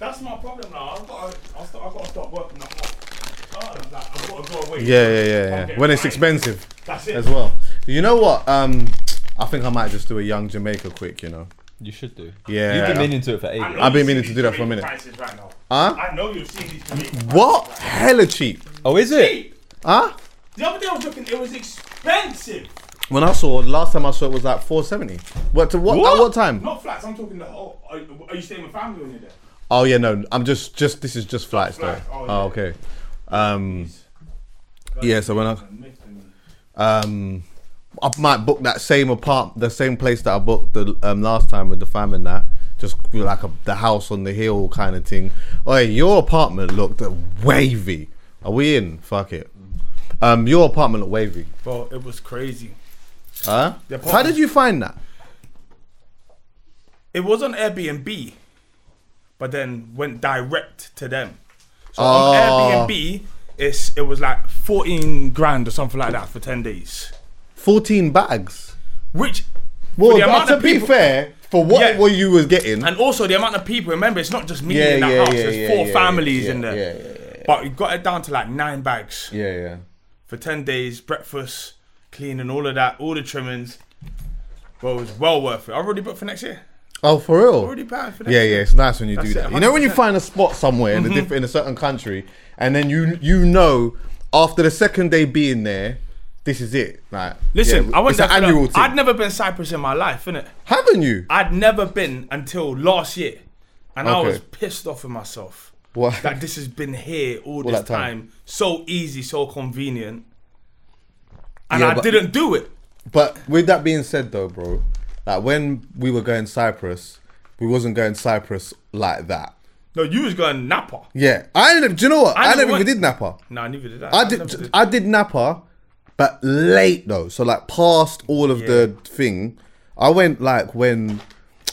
that's my problem now. I've got to, I'll start, I've got to start working at half terms. Like, I've got to go away. Yeah, yeah, yeah, yeah. getting When it's tired. expensive That's it. as well. You know what? Um, I think I might just do a young Jamaica quick. You know. You should do. Yeah. You've been meaning to it for I ages. I've been meaning to do that for a minute. Right now. Huh? I know you've seen these Jamaican What? prices right Hella cheap. Oh, is it? Cheap. Huh? The other day I was looking, it was expensive. When I saw last time I saw it was like four seventy. What to what? What? At what time? Not flats. I'm talking the whole. Are, are you staying with family when you're there? Oh yeah, no. I'm just just this is just flights though. flights. Oh, Oh, okay. Um, yeah. So when I um, I might book that same apart, the same place that I booked the um, last time with the fam and that. Just like a, the house on the hill kind of thing. Oh, your apartment looked wavy. Are we in? Fuck it. Um, your apartment looked wavy. Bro, it was crazy. Huh? How did you find that? It was on Airbnb, but then went direct to them. So Oh. on ah. Airbnb, it's it was like 14 grand or something like that for 10 days. Fourteen bags. Which, Well, for the amount to of be people- fair, for what Yeah. what you was getting, and also the amount of people. Remember, it's not just me Yeah, in that yeah, house. yeah, There's yeah, four yeah, families yeah, in there. yeah, yeah, But we got it down to like nine bags yeah, yeah. for 10 days. Breakfast, cleaning, all of that, all the trimmings. Well, it was well worth it. I've already booked for next year. Oh, for real? Already for Yeah, yeah, it's nice when you That's do it, that. You know when you 100%. find a spot somewhere in a mm-hmm. diff- in a certain country, and then you you know after the second day being there, this is it. Like, Listen, yeah, I went it's there an for the- annual thing. I'd never been Cyprus in my life, innit? Haven't you? I'd never been until last year, and I Okay. was pissed off with myself What? that this has been here all, this that time. time. so easy, so convenient, and Yeah, I but- didn't do it. But with that being said, though, bro, like when we were going Cyprus, we wasn't going Cyprus like that. No, you was going Napa. Yeah, I ended, do you know what? I I, never never even did Napa. No, neither did I. I never did, I did Napa, but late though. So like past all of the thing. I went like when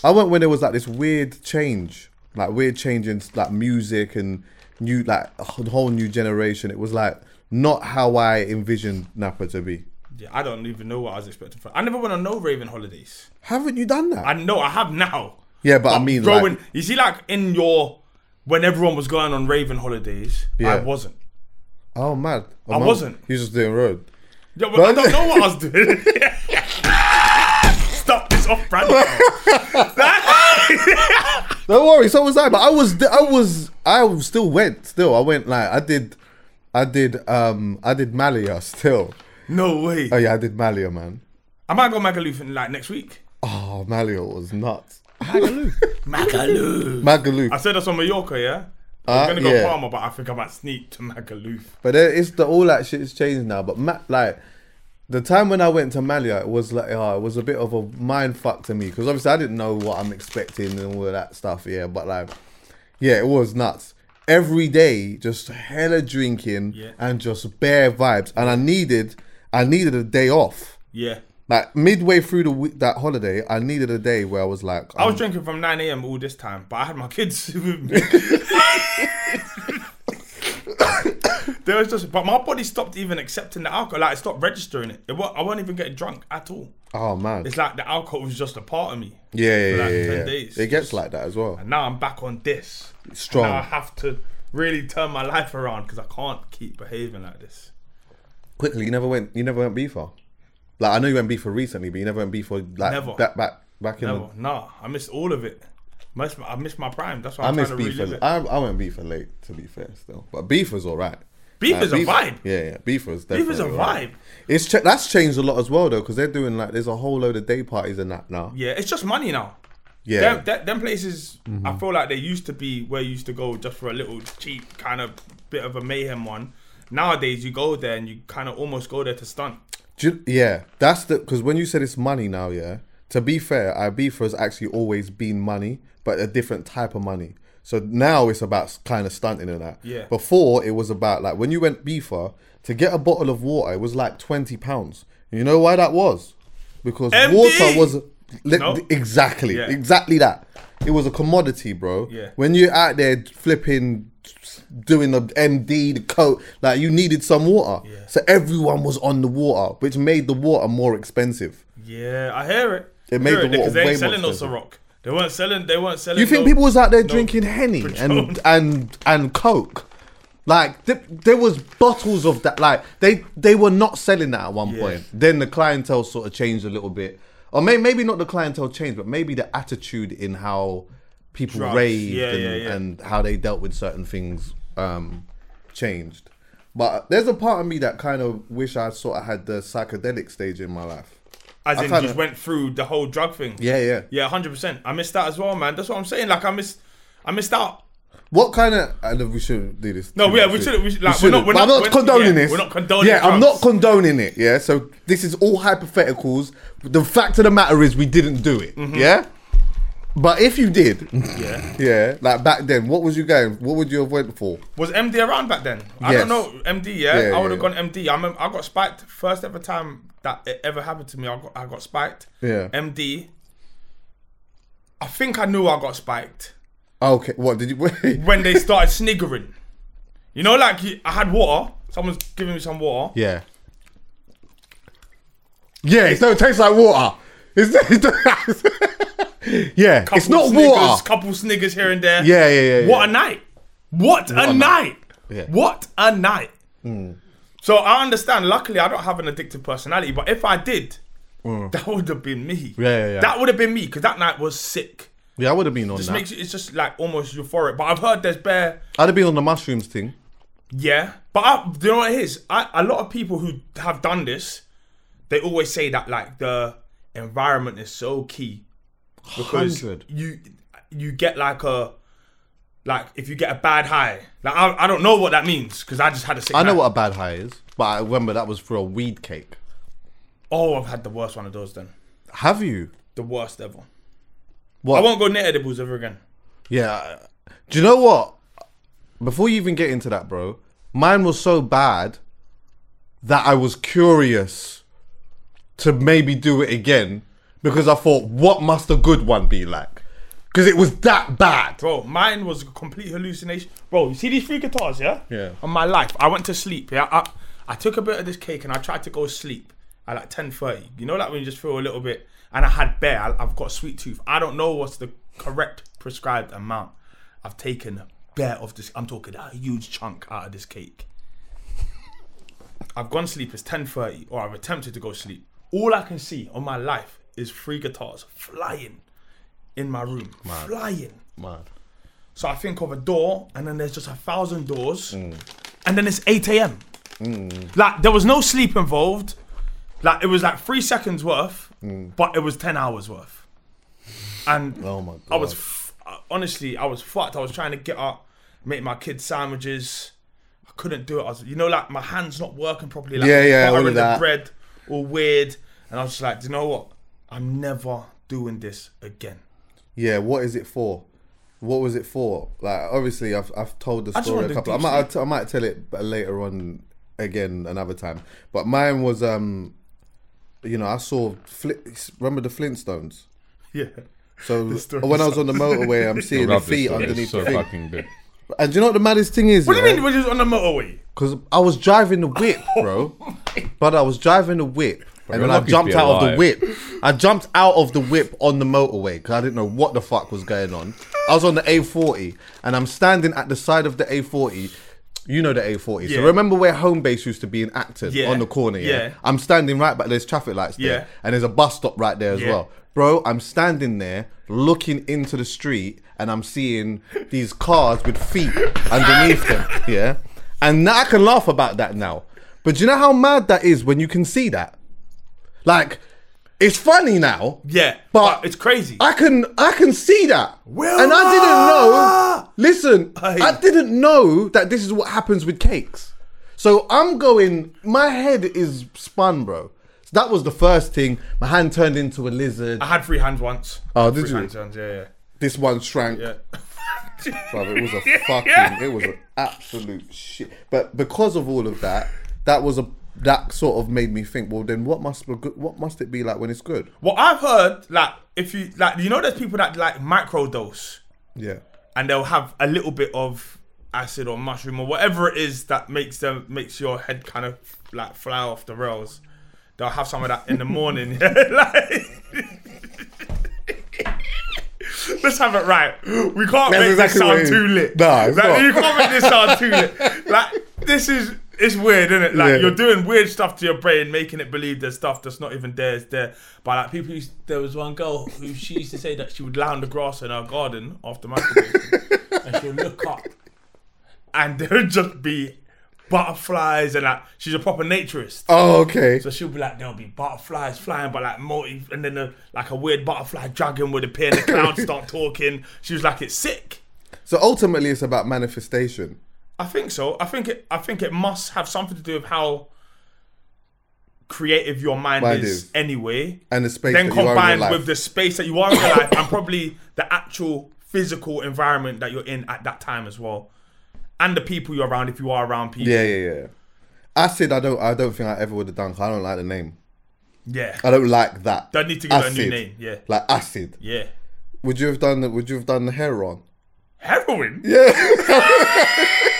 I went when there was like this weird change, like weird change in like music and new like a whole new generation. It was like not how I envisioned Napa to be. Yeah, I don't even know what I was expecting for. I never went on no Raven holidays. Haven't you done that? I know I have now. yeah, but, I mean, growing. like, you see, like in your when everyone was going on Raven holidays, I wasn't. oh mad, I wasn't. You just doing road. Yeah, but I don't know what I was doing. Stop this off brand. Don't worry, so was I. But I was, I was, I still went. Still, I went like I did, I did, um, I did Malia still. No way. Oh yeah, I did Malia, man. I might go Magaluf in like next week. Oh, Malia was nuts. Magaluf. Magaluf. Magaluf. I said that's on Mallorca, yeah. Uh, I'm gonna go yeah. Palma, but I think I might sneak to Magaluf. But then it's the all that shit's changed now. But Ma- like the time when I went to Malia, it was like oh, it was a bit of a mind fuck to me because obviously I didn't know what I'm expecting and all of that stuff. Yeah, but like yeah, it was nuts. Every day, just hella drinking Yeah. and just bare vibes, and I needed, I needed a day off. Yeah. Like midway through the week, that holiday, I needed a day where I was like, I was um, drinking from 9 a.m. all this time, but I had my kids with me. there was just, but my body stopped even accepting the alcohol. Like, it stopped registering it. it I wasn't even getting drunk at all. Oh man. It's like the alcohol was just a part of me. yeah, yeah, like yeah, 10 yeah. days. It gets like that as well. And now I'm back on this. Strong. Now I have to really turn my life around because I can't keep behaving like this. Quickly, you never went. You never went beefer. Like I know you went beefer recently, but you never went beefer like Never. back back back in. Never. Nah, I missed all of it. Missed, I missed my prime. That's why The, I I'm miss trying to beefer. it. I, I went beefer late, to be fair, still. But beefer's all right. Beef Beefer's a vibe. Yeah, yeah. Beefer's Beefer's a definitely all right. vibe. It's ch- that's changed a lot as well though, because they're doing like there's a whole load of day parties and that now. Yeah, it's just money now. Yeah, Them, them, them places, I mm-hmm. feel like they used to be where you used to go just for a little cheap kind of bit of a mayhem one. Nowadays, you go there and you kind of almost go there to stunt. You- yeah, that's the because when you said it's money now, yeah. To be fair, Ibiza has actually always been money, but a different type of money. So now it's about kind of stunting and that. Yeah. Before it was about like when you went beefer to get a bottle of water, it was like twenty pounds. You know why that was? Because MD! water was li- No. exactly Yeah. exactly that. It was a commodity, bro. Yeah. When you're out there flipping, doing the MD, the coat, like you needed some water. So everyone was on the water, which made the water more expensive. Yeah, I hear it. It made the water they way ain't more selling no expensive. Ciroc. They weren't selling. They weren't selling. You think no- people was out there no drinking henny and and and coke? Like th- there was bottles of that. Like they they were not selling that at one Yeah. point. Then the clientele sort of changed a little bit, or may- maybe not the clientele changed, but maybe the attitude in how people Drugs. raved Yeah, and, yeah, yeah. and how they dealt with certain things um, changed. But there's a part of me that kind of wish I sort of had the psychedelic stage in my life. As I in, kinda- just went through the whole drug thing. Yeah, yeah. Yeah, hundred percent. I missed that as well, man. That's what I'm saying. Like I missed, I missed out. What kind of? I know we shouldn't do this. No, too yeah, we shouldn't- we should- like, we're shouldn't. we're But I'm not- not condoning yeah, this. we're not condoning it. Yeah, I'm not condoning it. Yeah, so this is all hypotheticals. The fact of the matter is, we didn't do it. Mm-hmm. Yeah, but if you did, Yeah. yeah, like back then, what was you going? What would you have went for? Was MD around back then? I Yes. don't know. MD, yeah. Yeah, I would have yeah. gone MD. I remember I got spiked first ever time that it ever happened to me. I got I got spiked. Yeah. MD. I think I knew I got spiked Okay, what did you? when they started sniggering. You know, like I had water. Someone's giving me some water. yeah, yeah. It don't taste like water. It's, yeah, it's Couple not sniggers, water. Couple sniggers here and there. Yeah, yeah, yeah, What yeah. a night! What, a, a night! night. Yeah. What a night! Mm. So I understand. Luckily, I don't have an addictive personality, but if I did, mm. that would have been me. Yeah, yeah, yeah. That would have been me because that night was sick. Yeah, I would have been on Just that. makes it, it's just like almost euphoric. But I've heard there's bare. I'd have been on the mushrooms thing. Yeah, but I, do you know what it is? I, a lot of people who have done this, they always say that like the environment is so key because 100. you you get like a like if you get a bad high. Like I, I don't know what that means because I just had a sick. I know night. what a bad high is, but I remember that was for a weed cake. Oh, I've had the worst one of those. Then Have you? the worst ever. What? I won't go near edibles ever again. Yeah. Do you know what? Before you even get into that, bro, mine was so bad that I was curious to maybe do it again because I thought, what must a good one be like? Because it was that bad. Bro, mine was a complete hallucination. Bro, you see these three guitars, yeah? Yeah. On my life, I went to sleep. Yeah, I, I took a bit of this cake and I tried to go sleep at like ten thirty. You know, like when you just feel a little bit. And I had bear. I, I've got sweet tooth. I don't know what's the correct prescribed amount. I've taken bear of this. I'm talking a huge chunk out of this cake. I've gone sleep. It's ten thirty, or I've attempted to go sleep. All I can see on my life is three guitars flying in my room, flying. Man. So I think of a door, and then there's just a thousand doors, mm. and then it's 8 a.m. Mm. Like there was no sleep involved. Like it was like three seconds worth, but it was 10 hours worth. And Oh my I was f- uh, honestly, I was fucked. I was trying to get up, make my kids sandwiches. I couldn't do it. I was, you know, like my hands not working properly. Like Yeah, yeah, all of that. bread, all weird. And I was just like, do you know what? I'm never doing this again. Yeah, what is it for? What was it for? Like, obviously, I've I've told the story a couple. I might sleep. I might tell it later on again another time. But mine was um, you know, I saw Fli- remember the Flintstones. Yeah. So when I was on the motorway, I'm seeing the feet underneath so the thing. And do you know what the maddest thing is? What do you mean when you was on the motorway? Because I was driving the whip, bro. but I was driving the whip. and then I jumped out of the whip. I jumped out of the whip on the motorway because I didn't know what the fuck was going on. I was on the A40 and I'm standing at the side of the A40. You know the A40. Yeah. So remember where Homebase used to be in Acton Yeah. on the corner, yeah? Yeah. I'm standing right back. There's traffic lights there. Yeah. And there's a bus stop right there as well. Bro, I'm standing there looking into the street and I'm seeing these cars with feet underneath them. Yeah. And now I can laugh about that now. But do you know how mad that is when you can see that? Like, it's funny now. Yeah, But it's crazy. I can I can see that. Wilma! And I didn't know. Listen. I didn't know that this is what happens with cakes. So I'm going, my head is spun, bro. So that was the first thing. My hand turned into a lizard. I had three hands once. Oh, did Three you? hands once, yeah, This one shrank. yeah, Brother, it was a fucking, it was an absolute shit. But because of all of that, that was a that sort of made me think. Well, then what must be good? What must it be like when it's good? Well, I've heard like if you like, you know, there's people that like microdose Yeah. and they'll have a little bit of acid or mushroom or whatever it is that makes them makes your head kind of like fly off the rails. They'll have some of that in the morning. like, let's have it right. We can't That's make exactly this sound too lit. Nah, it's Like, not. You can't make this sound too lit. Like this is. It's weird, isn't it? Like Yeah. you're doing weird stuff to your brain, making it believe there's stuff that's not even there is there. But like people, used, there was one girl who she used to say that she would lie on the grass in her garden after masturbation, and she'll look up, and there would just be butterflies and like she's a proper naturist. Oh, okay. So she'll be like, there'll be butterflies flying, but like multi, and then a, like a weird butterfly dragon would appear, and the clouds start talking. She was like, it's sick. So ultimately, it's about manifestation. I think so. I think it. I think it must have something to do with how creative your mind, is, is. anyway. And the space then that you are in your combined with the space that you are in your life, and probably the actual physical environment that you're in at that time as well, and the people you're around. If you are around people, Yeah, yeah, yeah. Acid, I don't, I don't think I ever would have done. 'cause I don't like the name. yeah. I don't like that. Don't need to give it a new Acid. name. Yeah, Like acid. yeah. Would you have done? the- Would you have done the heroin? Heroin.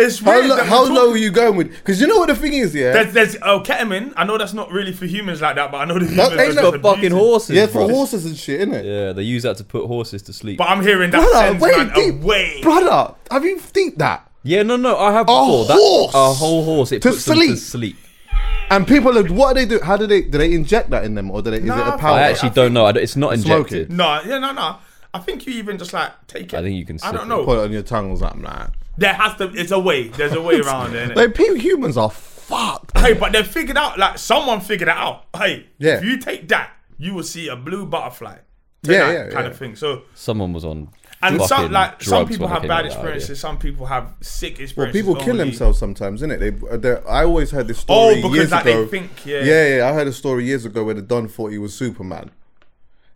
It's How, weird lo- that how we're low are you going with? Because you know what the thing is, yeah. There's, there's oh, ketamine. I know that's not really for humans like that, but I know the humans. ain't are no fucking horses. yeah, for bro. horses and shit, innit? Yeah, they use that to put horses to sleep. But I'm hearing that Brother, sends wait, man deep, away. brother, have you think that? yeah, no, no, I have A before. That, horse a whole horse. It to puts them to sleep. sleep. And people, are, what do they do? How do they? Do they inject that in them, or do they? Is it a powder? I actually don't know. I don't, it's not injected. it. No, yeah, no, no. I think you even just like take it. I think you can I don't know. Put it on your tongue or something like that. There has to. It's a way. There's a way around it. innit? Like, people, humans are fucked. hey, but they figured out. Like someone figured it out. Hey, Yeah. if you take that, you will see a blue butterfly. Take Yeah, yeah, kind yeah. of thing. So Someone was on. and some like some people have bad up with that idea. experiences. Some people have sick experiences. Well, people kill themselves sometimes, innit? They, uh, they're- I always heard this Oh, story because, years like, they think, yeah. yeah, yeah. I heard a story years ago where the Don thought he was Superman,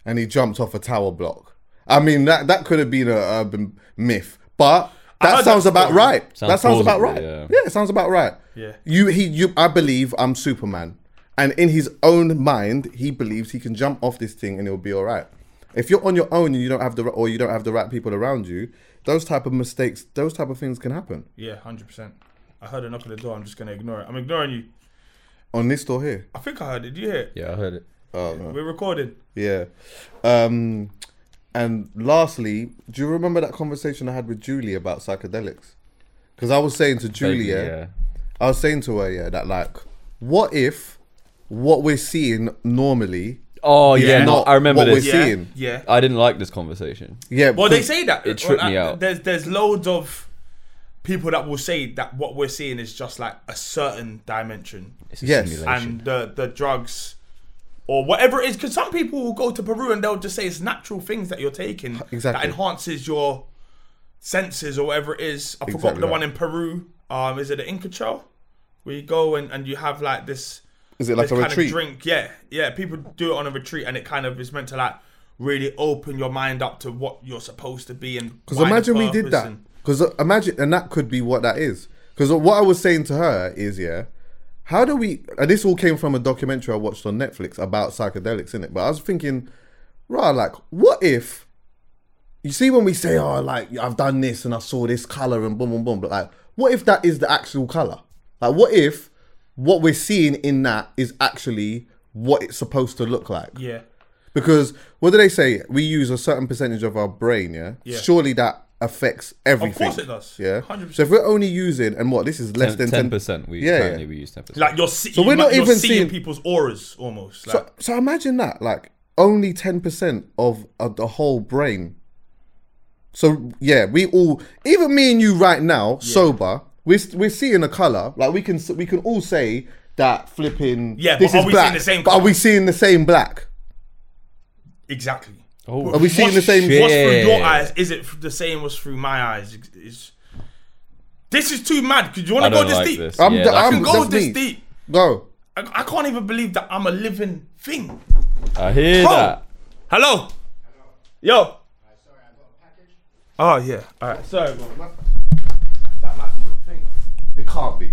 and he jumped off a tower block. I mean, that that could have been a urban myth, but I that sounds about right. Sounds that sounds about right. yeah. yeah, it sounds about right. Yeah. You, he, you. I believe I'm Superman, and in his own mind, he believes he can jump off this thing and it'll be all right. If you're on your own and you don't have the or you don't have the right people around you, those type of mistakes, those type of things can happen. Yeah, hundred percent. I heard a knock at the door. I'm just gonna ignore it. I'm ignoring you. On this door here. I think I heard it. Did you hear it? Yeah, I heard it. Oh, no. We're recording. Yeah. Um, and lastly, do you remember that conversation I had with Julie about psychedelics? Because I was saying to Julie, Vaguely, yeah, I was saying to her, yeah, that like, what if what we're seeing normally, Oh yeah, Yeah. no, Not I remember what we're this. Yeah, Seeing. yeah. I didn't like this conversation. yeah, Well, they say that It tripped Well, me like, out. There's there's loads of people that will say that what we're seeing is just like a certain dimension, It's a Yes. simulation. and the the drugs or whatever it is. Because some people will go to Peru and they'll just say it's natural things that you're taking Exactly. that enhances your senses or whatever it is. I forgot Exactly the that. one in Peru. Um, is it the Inca Trail? Where you go and, and you have like this. Is it like a kind retreat? Of drink, yeah, yeah. People do it on a retreat, and it kind of is meant to like really open your mind up to what you're supposed to be and. Because imagine we did that. and- Because imagine, and that could be what that is. Because what I was saying to her is, yeah, how do we? And this all came from a documentary I watched on Netflix about psychedelics, in it. But I was thinking, right, like, what if you see when we say, "Oh, like I've done this and I saw this color and boom, boom, boom," but like, what if that is the actual color? Like, what if what we're seeing in that is actually what it's supposed to look like? Yeah. Because what do they say? We use a certain percentage of our brain, yeah. Yeah. Surely that affects everything. it does. Yeah. 100. So if we're only using and what this is less than ten percent. We Yeah, currently yeah. we use ten percent. Like you're, see- So we're not you're even seeing, seeing- people's auras almost. Like, So, so imagine that, like only ten percent of, of the whole brain. So yeah, we all, even me and you right now, sober, we're we're seeing a color. Like we can we can all say that flipping. Yeah, this but are is we black. seeing the same But are we seeing the same black? exactly. Oh, Are we seeing the same? shit. What's through your eyes? Is it the same as through my eyes? Is- Is this is too mad? Could you want to go this like deep? this. I'm yeah, the- I can go this me. deep. Go. I, I can't even believe that I'm a living thing. I hear Bro. that. Hello. Yo. Oh yeah. All right. Sorry, bro. That might be your thing. It can't be.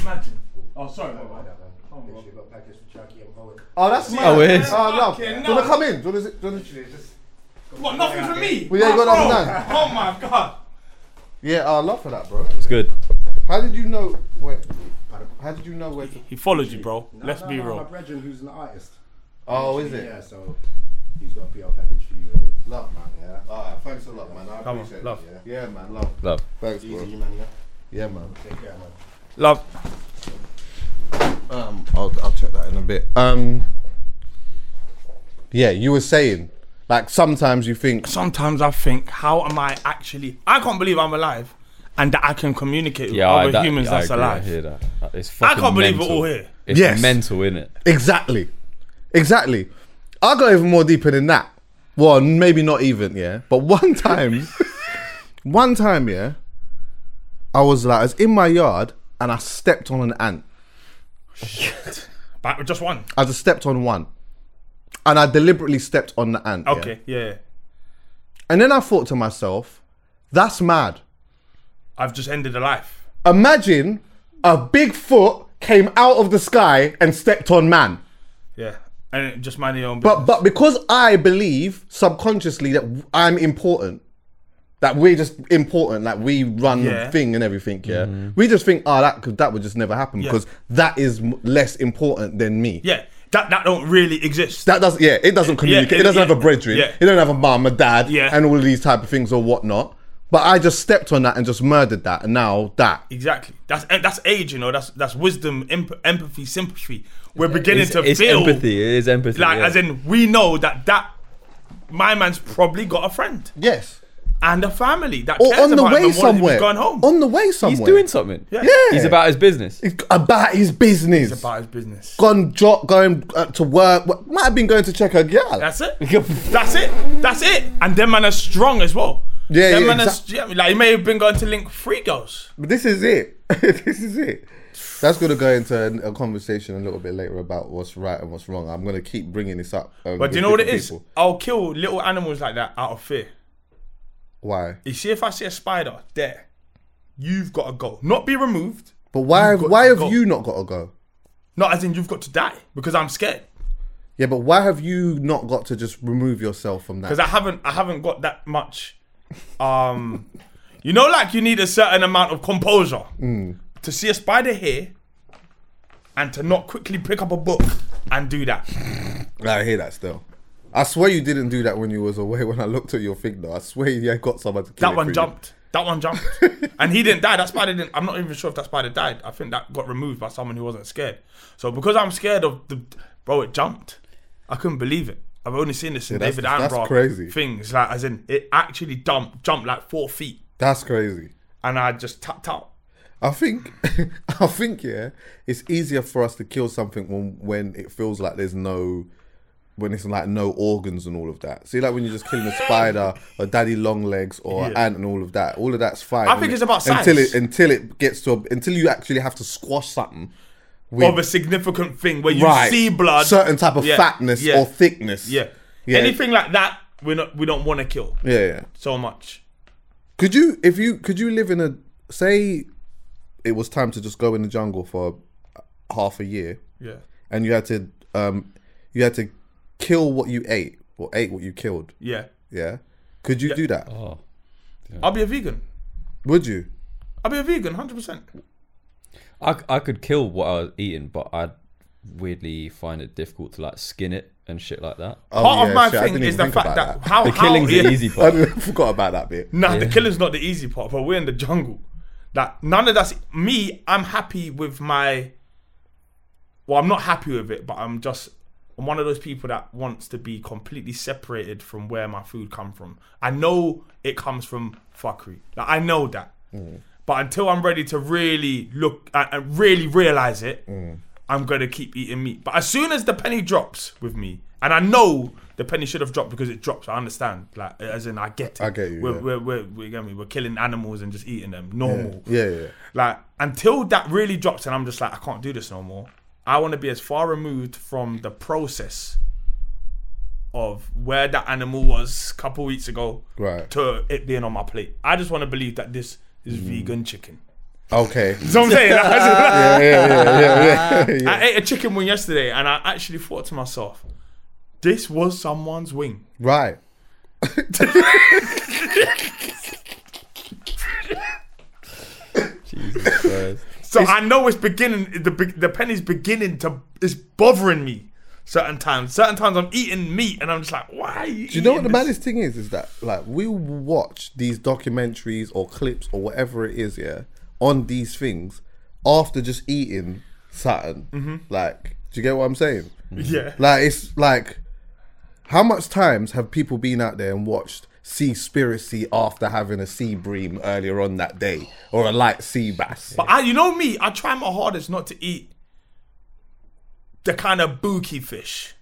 Imagine. Oh, sorry, bro. Oh, that's mine. Oh, it is. Oh, love. Do Fucking you want to come in? Do you want to? Do you want to What? Nothing for me. Well, yeah, you got Bro, nothing done. Oh my god. yeah, I love for that, bro. It's good. How did you know where? How did you know where? To, He followed you, bro. Let's be no, My real. brethren, who's an artist. oh, is it? Yeah, so he's got a PR package for you. And Love, man. Yeah. All right. Thanks a lot, man. I Come on, appreciate love. it. Yeah. yeah, man. Love. Love. Thanks, bro. easy, man. Yeah. Yeah, man. Take care, man. Love. Um, I'll I'll check that in a bit. Um, yeah, you were saying like sometimes you think Sometimes I think, how am I actually? I can't believe I'm alive, and that I can communicate with I, other that, humans I that's agree, alive. I hear that. That- It's I fucking can't believe mental. we're all here. It's Yes. mental, innit? exactly, exactly. I'll go even more deeper than that. Well, maybe not even, yeah. But one time, one time, yeah, I was like, I was in my yard and I stepped on an ant. Shit. But just one. I just stepped on one, and I deliberately stepped on the ant. Okay. Yeah. And then I thought to myself, that's mad. I've just ended a life. Imagine a big foot came out of the sky and stepped on man. Yeah. And just mind your own. But but because I believe subconsciously that I'm important, that we're just important, like we run Yeah. the thing and everything, yeah. Mm-hmm. We just think, oh, that could that would just never happen Yeah. because that is m- less important than me. yeah. That that don't really exist. That doesn't, yeah, it doesn't communicate. it- it doesn't yeah, have a brethren. yeah. It don't have a mum, a dad, Yeah. and all of these type of things or whatnot. But I just stepped on that and just murdered that, and now that. Exactly. That's eh, that's age, you know. That's that's wisdom, emp- empathy, sympathy. We're beginning It's, to it's feel empathy. It is empathy. like yeah. as in we know that that my man's probably got a friend Yes. And a family that Or cares on the about way and wanted- he was somewhere. going home. On the way somewhere. He's doing something. Yeah. Yeah. He's about his business. It's about his business. about his business. Gone, jo- going uh, to work. Might have been going to check a girl. That's it. That's it. That's it. And them man are strong as well. Yeah, them yeah, man are exact- yeah, like he may have been going to link free girls. But this is it. this is it. That's going to go into a, a conversation a little bit later about what's right and what's wrong. I'm going to keep bringing this up. um, But do you know what it different is? I'll kill little animals like that out of fear. Why? You see, if I see a spider there, you've got to go. Not be removed. But why? Why have go. you not got to go? Not as in you've got to die because I'm scared. Yeah, but why have you not got to just remove yourself from that? Because I haven't, I haven't got that much. Um, you know, like you need a certain amount of composure Mm. to see a spider here, and to not quickly pick up a book and do that. I hear that still. I swear you didn't do that when you was away. When I looked at your thing, though, I swear you got someone to kill That it one you. jumped. That one jumped, and he didn't die. That spider didn't. I'm not even sure if that spider died. I think that got removed by someone who wasn't scared. So because I'm scared of the bro, it jumped. I couldn't believe it. I've only seen this in Yeah, that's- David that's Attenborough crazy. things, like as in it actually jumped, jumped like four feet, That's crazy. and I just tapped out. I think, I think, yeah, it's easier for us to kill something when when it feels like there's no, when it's like no organs and all of that. See, like when you're just killing a spider or daddy long legs or Yeah. ant and all of that. All of that's fine. I think it's about until size. it until it gets to a, until you actually have to squash something. With, of a significant thing where you right, see blood, certain type of Yeah, fatness yeah, or thickness. Yeah. Yeah. anything like that, we not we don't want to kill yeah, yeah. so much. Could you, if you, could you live in a, say, it was time to just go in the jungle for half a year, Yeah, and you had to, um, you had to kill what you ate or ate what you killed. yeah. Yeah. Could you do that? Oh. I'll be a vegan. Would you? I'll be a vegan, hundred percent. I, I could kill what I was eating, but I'd weirdly find it difficult to like skin it and shit like that. Oh, Part yeah, of my shit, I thing didn't is even the think fact about that how The how killing's yeah. the easy I part. forgot about that bit. Nah, the killing's not the easy part, but we're in the jungle. That none of that's me. I'm happy with my. Well, I'm not happy with it, but I'm just. I'm one of those people that wants to be completely separated from where my food come from. I know it comes from fuckery. Like I know that, mm. but until I'm ready to really look uh, and really realize it, mm. I'm gonna keep eating meat. But as soon as the penny drops with me, and I know the penny should have dropped because it drops, I understand. Like as in, I get it. I get you, We're, yeah. we're, we're, we get me. We're killing animals and just eating them. Normal. Yeah, yeah. Like until that really drops, and I'm just like, I can't do this no more. I want to be as far removed from the process of where that animal was a couple weeks ago Right. to it being on my plate. I just want to believe that this is mm. vegan chicken. Okay. You what I'm saying? Like, yeah, yeah, yeah, yeah, yeah, yeah. I ate a chicken wing yesterday, and I actually thought to myself, this was someone's wing. Right. Jesus Christ. So I know it's beginning. The the penny's beginning to. It's bothering me. Certain times, certain times I'm eating meat, and I'm just like, why? Are you Do you know what the this? maddest thing is? Is that like we watch these documentaries or clips or whatever it is, yeah, on these things after just eating Saturn. Mm-hmm. Like, do you get what I'm saying? Yeah. Like it's like, how much times have people been out there and watched Seaspiracy after having a sea bream earlier on that day or a light sea bass? But I, you know me, I try my hardest not to eat the kind of booky fish,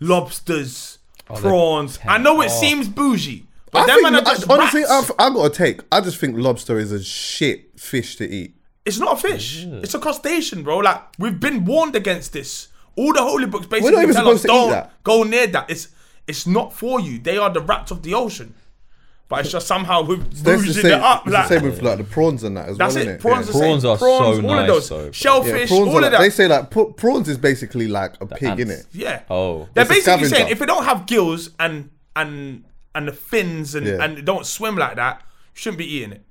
lobsters, prawns. I know it seems bougie, but I them think, are just I- honestly, rats. I've, I got to take. I just think lobster is a shit fish to eat. It's not a fish. It's a crustacean, bro. Like we've been warned against this. All the holy books basically even tell us to don't that. go near that. It's it's not for you. They are the rats of the ocean. But it's just somehow we've That's the bouged it same, up. it's Like, the same with like the prawns and that as that's well, it. isn't it? Prawns, yeah. the Prawns are prawns, so all nice, of those though, bro. Yeah, shellfish, prawns all are of like, that. they say like pra- prawns is basically like a pig, ants. innit? Yeah. Oh. They're It's a basically saying scavenger. if it don't have gills and and and the fins and Yeah. and it don't swim like that, you shouldn't be eating it.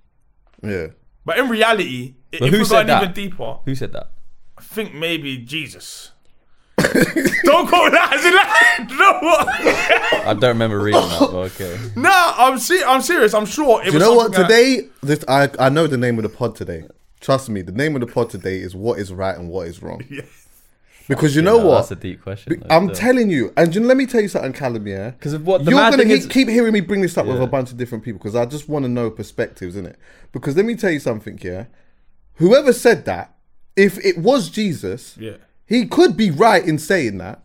Yeah. But in reality, i- But if who we said got that? even deeper, Who said that? I think maybe Jesus. don't call that as in like, no what? I don't remember reading that, but okay. no, I'm se- I'm serious. I'm sure. It Do you was know what? something like- Today, this I I know the name of the pod today. Trust me, the name of the pod today is what is right and what is wrong. Because you know Yeah, what? That's a deep question. though, I'm still. telling you, and you know, let me tell you something, Callum. Yeah, 'Cause of what- the you're mad gonna thing he- is- keep hearing me bring this up with a bunch of different people because I just want to know perspectives in it. Because let me tell you something. Yeah, whoever said that, if it was Jesus, Yeah. He could be right in saying that,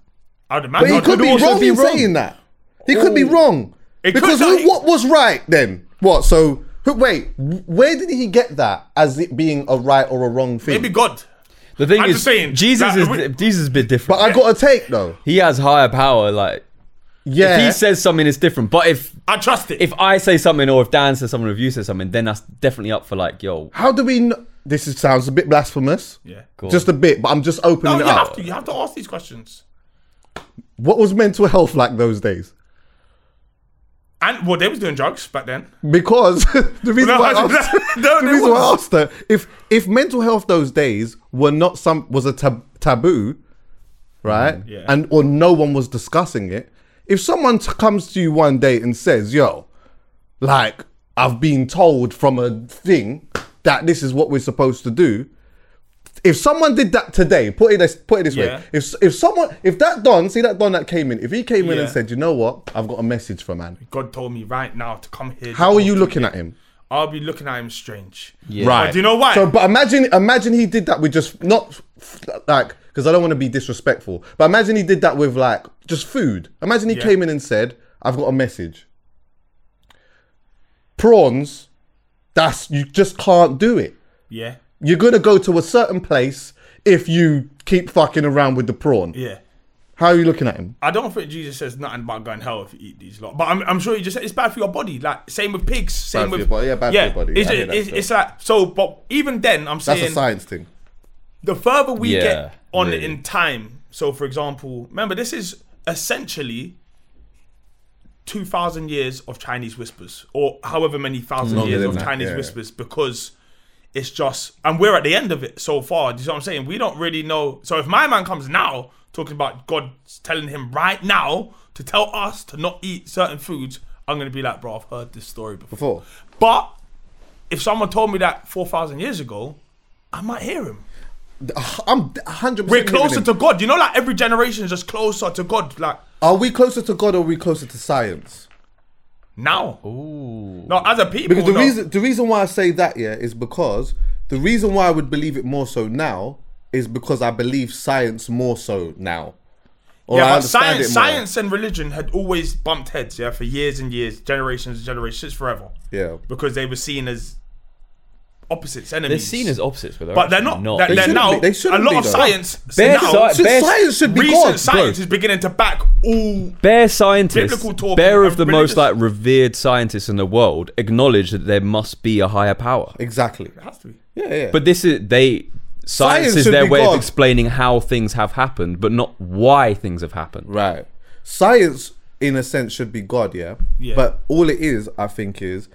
I'd but imagine. he I'd could be wrong be in wrong. saying that. He could be wrong It because not- who, what was right then? What? So who, wait, where did he get that as it being a right or a wrong thing? Maybe God. The thing I'm is, just saying, Jesus is we- Jesus is a bit different. but I got a take though. he has higher power. Like Yeah, if he says something, it's different. But if I trust it. if I say something, or if Dan says something, or if you say something, then that's definitely up for like, yo, How do we? Kn- this is, sounds a bit blasphemous. yeah. go Just a bit, but I'm just opening No, opening you it have to. You have to ask these questions. What was mental health like those days? And well, they was doing drugs back then. Because the reason No, why I I- asked, no, the they reason why I asked her if if mental health those days were not some was a tab- taboo, right? Mm, Yeah. And or no one was discussing it. If someone t- comes to you one day and says, "Yo, like I've been told from a thing that this is what we're supposed to do," if someone did that today, put it this, put it this Yeah. way: if if someone, if that don, see that don that came in, if he came in and said, "You know what? I've got a message for man," God told me right now to come here. to how are talk you to looking at him? I'll be looking at him strange. Yeah. Right. But do you know why? So, but imagine, imagine he did that with just not like because I don't want to be disrespectful, but imagine he did that with like just food. Imagine he Yeah. came in and said, "I've got a message." Prawns, that's you just can't do it. yeah, You're gonna go to a certain place if you keep fucking around with the prawn. yeah. How are you looking at him? I don't think Jesus says nothing about going hell if you eat these lot. But I'm, I'm sure he just said it's bad for your body. Like same with pigs. Same Bad for with your body, yeah, bad for your body. It's, I that it's, it's like so. But even then, I'm saying That's a science thing. the further we Yeah, get on really. in time. So, for example, remember this is essentially two thousand years of Chinese whispers, or however many thousand Longer years of that, Chinese yeah. whispers, because it's just, and we're at the end of it so far. Do you know what I'm saying? We don't really know. So if my man comes now talking about God telling him right now to tell us to not eat certain foods, I'm gonna be like, bro, I've heard this story before. Before. But if someone told me that four thousand years ago, I might hear him. I'm 100. We're closer to God. You know, like every generation is just closer to God. Like Are we closer to God or are we closer to science? now. Ooh. No, as a people. Because the no. reason the reason why I say that yeah is because the reason why I would believe it more so now is because I believe science more so now. Or yeah, I but understand science, it science and religion had always bumped heads, yeah, for years and years, generations and generations, since forever. Yeah. Because they were seen as opposites, They're seen as opposites, but they're, but they're not. not. They're, They they're shouldn't now be. They a shouldn't lot be, of though. science. Bare now, sci- So bare- science should be recent God, bro. science is beginning to back all. Bare scientists, Biblical talk bare and of the most like revered scientists in the world, acknowledge that there must be a higher power. Exactly. It has to be. Yeah, yeah. But this is they science, Science is should their be way God. of explaining how things have happened, but not why things have happened. Right. Science, in a sense, should be God, yeah? Yeah. But all it is, I think, is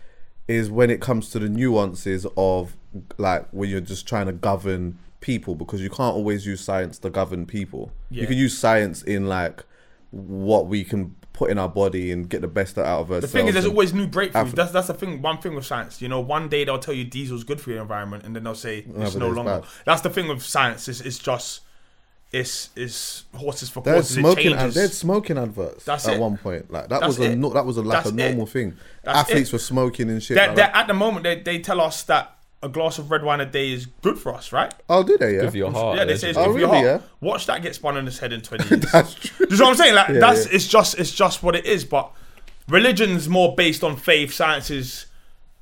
is when it comes to the nuances of like when you're just trying to govern people because you can't always use science to govern people. Yeah. You can use science in like what we can put in our body and get the best out of ourselves. The thing is, there's always new breakthroughs. After- That's that's the thing. One thing with science, you know, one day they'll tell you diesel's good for your environment, and then they'll say it's no it's longer. bad. That's the thing with science. Is it's just it's it's horses for There's courses. It smoking. changes. There's smoking adverts That's at it. one point. Like that That's was a no, that was a, like That's a normal it. thing. That's Athletes it. were smoking and shit. They're, like they're- at the moment, they, they tell us that a glass of red wine a day is good for us, right? Oh, do they? Yeah. Good for your heart. yeah, they say it's Oh, good for your really, heart. yeah? Watch that get spun on his head in twenty years. That's true. Do you know what I'm saying? Like Yeah, that's yeah. it's just it's just what it is. But religion's more based on faith. Science is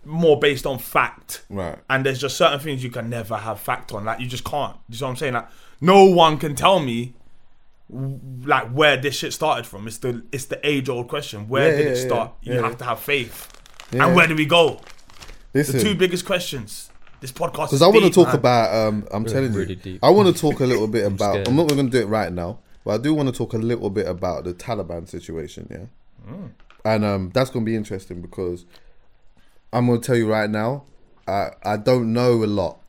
more based on fact. Right. And there's just certain things you can never have fact on. Like you just can't. You know what I'm saying? Like no one can tell me like where this shit started from. It's the it's the age old question. Where Yeah, did yeah, it yeah. start? You Yeah, have to have faith. Yeah. And where do we go? The two biggest questions. This podcast. Because I want to talk about. Um, I'm telling really you, deep. I want to talk a little bit about. scared. I'm not going to do it right now, but I do want to talk a little bit about the Taliban situation. Yeah, Mm. and um, that's going to be interesting because I'm going to tell you right now, I I don't know a lot,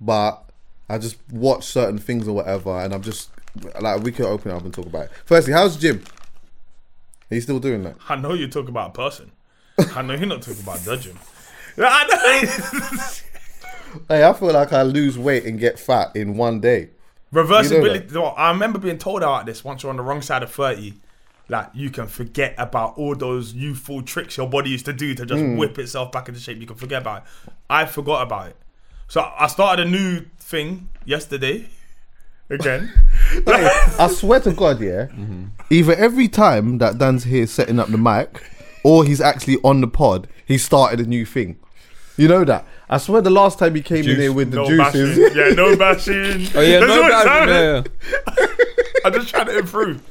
but I just watch certain things or whatever, and I'm just like we could open it up and talk about it. Firstly, how's Jim? Are you still doing that? I know you talk about a person. I know you're not talking about. I Hey, I feel like I lose weight and get fat in one day. Reversibility. You know I remember being told about this once you're on the wrong side of 30. Like, you can forget about all those youthful tricks your body used to do to just Hmm. whip itself back into shape. You can forget about it. I forgot about it. So I started a new thing yesterday. Again. Hey, I swear to God, yeah. Either every time that Dan's here setting up the mic, or he's actually on the pod, he started a new thing. You know that? I swear the last time he came in here with the no juices. bashing. Yeah, no bashing. Oh yeah, That's no what doubt. I'm Yeah, yeah. I'm just trying to improve.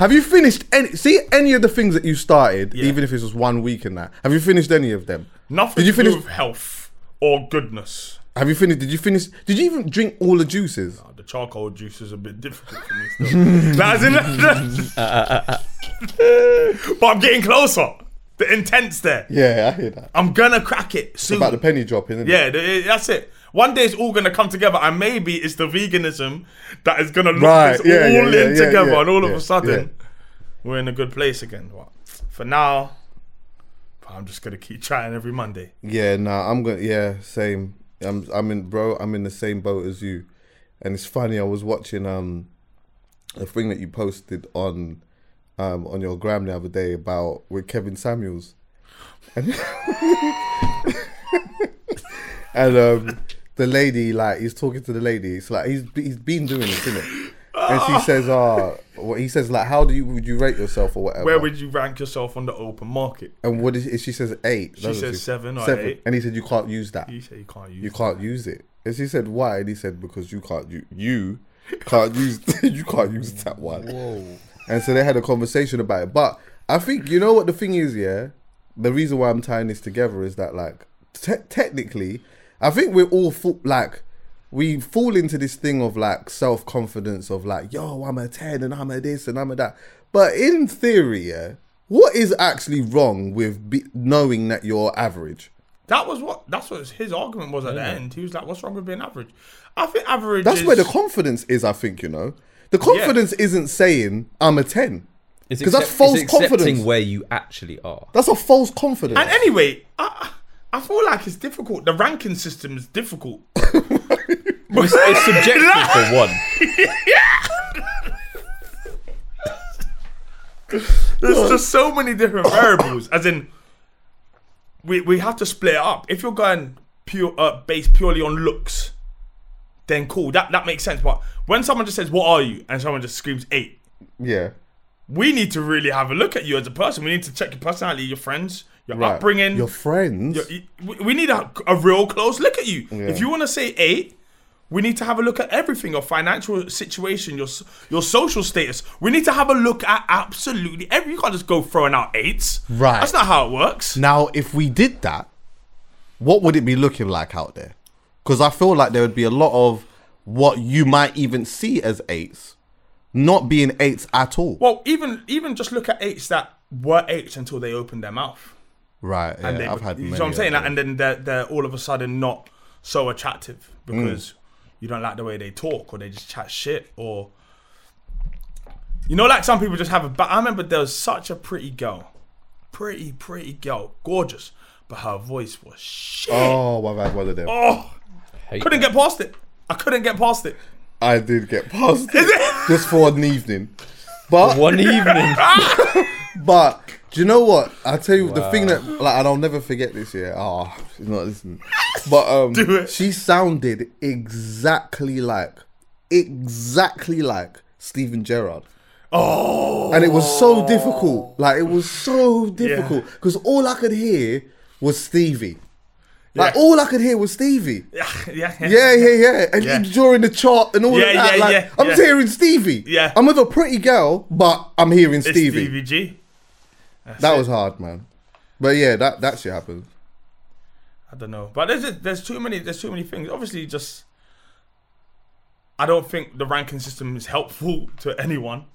Have you finished any? See any of the things that you started, Yeah. even if it was one week in that? Have you finished any of them? Nothing Did you to finish? with health or goodness. Have you finished? Did you finish? Did you even drink all the juices? The charcoal juice is a bit difficult for me still. In but I'm getting closer. The intent's there. Yeah, I hear that. I'm gonna crack it It's soon. about the penny dropping. Isn't yeah, th- that's it. One day it's all gonna come together, and maybe it's the veganism that is gonna look Right, this yeah, all yeah, in yeah, together, and all of a sudden we're in a good place again. But for now, I'm just gonna keep trying every Monday. Yeah, nah, I'm gonna. Yeah, same. I'm. I'm in, bro. I'm in the same boat as you. And it's funny. I was watching um, a thing that you posted on, um, on your gram the other day about with Kevin Samuels, and, and um, the lady like he's talking to the lady. It's like he's he's been doing this, isn't it? And she says, "Uh, what he says like, how do you would you rate yourself or whatever?" Where would you rank yourself on the open market? and what is she says eight. She says seven or eight. and he said you can't use that. You say you can't use. you can't use it. And she said, "Why?" And he said, "Because you can't. You you can't use you can't use that one." Whoa. And so they had a conversation about it. But I think you know what the thing is. Yeah, the reason why I'm tying this together is that like te- technically, I think we're all full, like we fall into this thing of like self confidence of like, yo, I'm a ten and I'm a this and I'm a that. But in theory, yeah, what is actually wrong with be- knowing that you're average? That was what that's what his argument was at the end. He was like, "What's wrong with being average?" I think average. That's is, where the confidence is. I think you know. The confidence isn't saying I'm a ten It's because that's false it's confidence. where you actually are. That's a false confidence. And anyway, I I feel like it's difficult. The ranking system is difficult. It's, it's subjective for one. There's just so many different variables. As in, we we have to split it up. If you're going pure uh, based purely on looks, then cool. That that makes sense. But when someone just says, "What are you?" and someone just screams eight, yeah, we need to really have a look at you as a person. We need to check your personality, your friends, your right. upbringing. Your friends. your- we- we need a, a real close look at you. If you want to say eight, we need to have a look at everything your financial situation, your your social status. We need to have a look at absolutely every. You can't just go throwing out eights. Right. That's not how it works. Now, if we did that, what would it be looking like out there? Because I feel like there would be a lot of what you might even see as eights, not being eights at all. Well, even even just look at eights that were eights until they opened their mouth. Right. Yeah, and they, I've had. you know what I'm saying, of and then they're, they're all of a sudden not so attractive Mm. because you don't like the way they talk or they just chat shit or you know, like some people just have a. But I remember there was such a pretty girl, pretty pretty girl, gorgeous, but her voice was shit. Oh, I've had one of them. Oh, Hate couldn't that. get past it. I couldn't get past it. I did get past it it? just for an evening, but One evening. but do you know what? I tell you the thing that like, and I'll never forget this year. Oh, she's not listening. But um, she sounded exactly like, exactly like Steven Gerrard. Oh, and it was so difficult. Like it was so difficult because all I could hear was Stevie. Like Yeah. all I could hear was Stevie. yeah, yeah, Yeah, yeah, yeah. And Yeah. during the chart and all Yeah, of that, yeah, like yeah, I'm yeah. hearing Stevie. Yeah. I'm with a pretty girl, but I'm hearing Stevie. It's Stevie. Stevie G. That was hard, man. But yeah, that that shit happens. I don't know, but there's there's too many there's too many things. Obviously, just I don't think the ranking system is helpful to anyone.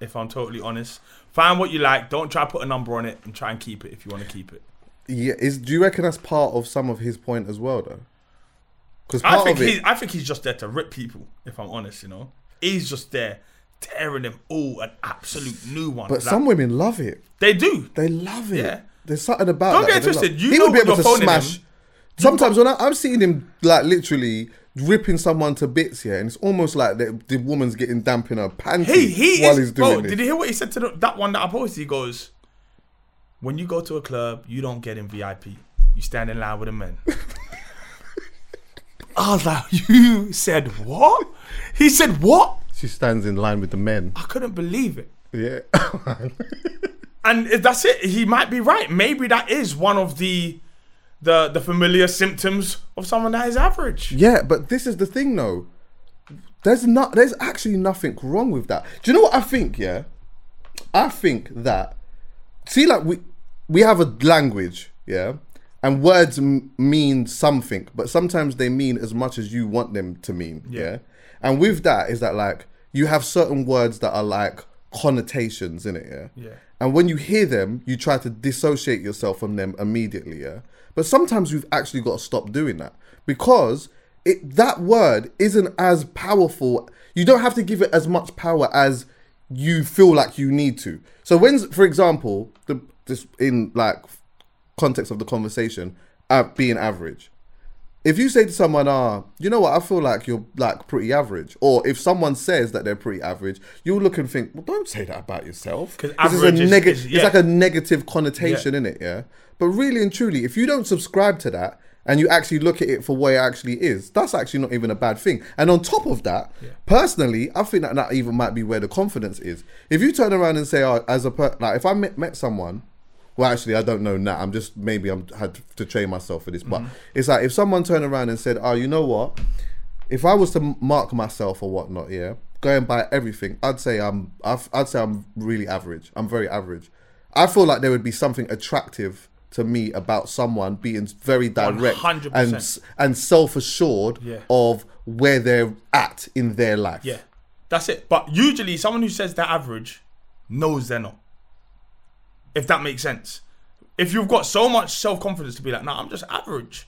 If I'm totally honest, find what you like. Don't try to put a number on it, and try and keep it if you want to keep it. Yeah, is do you reckon that's part of some of his point as well, though? Because I think of he's I think he's just there to rip people. If I'm honest, you know, he's just there tearing them all an absolute new one. but Like, some women love it. they do. They love it. Yeah. There's something about Don't that get twisted. You he would be able to smash. Sometimes when I, I'm seeing him like literally ripping someone to bits here, and it's almost like the, the woman's getting damp in her panties He he while is. he's doing bro, this. did you hear what he said to the, that one that I posted? He goes, "When you go to a club, you don't get in VIP. You stand in line with the men." I was like, "You said what?" He said, "What?" She stands in line with the men. I couldn't believe it. Yeah. And that's it. He might be right. Maybe that is one of the the the familiar symptoms of someone that is average. yeah, but this is the thing though. There's not there's actually nothing wrong with that. Do you know what I think, yeah? I think that see like we we have a language, yeah? And words m- mean something, but sometimes they mean as much as you want them to mean, yeah? And with that is that like you have certain words that are like connotations in it, yeah? Yeah. And when you hear them, you try to dissociate yourself from them immediately, yeah? But sometimes we've actually got to stop doing that because it that word isn't as powerful. You don't have to give it as much power as you feel like you need to. So when, for example, the this in like context of the conversation, uh, being average. If you say to someone, "Ah, you know what? I feel like you're like pretty average," or if someone says that they're pretty average, you'll look and think, "Well, don't say that about yourself." 'Cause This is average a is- It's yeah. like a negative connotation in it, yeah. But really and truly, if you don't subscribe to that and you actually look at it for what it actually is, that's actually not even a bad thing. And on top of that, personally, I think that that even might be where the confidence is. If you turn around and say, "Oh, as a per- like, if I met, met someone." Well, actually, I don't know now. I'm just maybe I'm had to train myself for this, but mm-hmm. it's like if someone turned around and said, "Oh, you know what? If I was to mark myself or whatnot, yeah, going by everything, I'd say I'm I've, I'd say I'm really average. I'm very average. I feel like there would be something attractive to me about someone being very direct 100%. and and self assured Yeah. of where they're at in their life. Yeah, that's it. But usually, someone who says they're average knows they're not. If that makes sense. If you've got so much self confidence to be like, nah, I'm just average.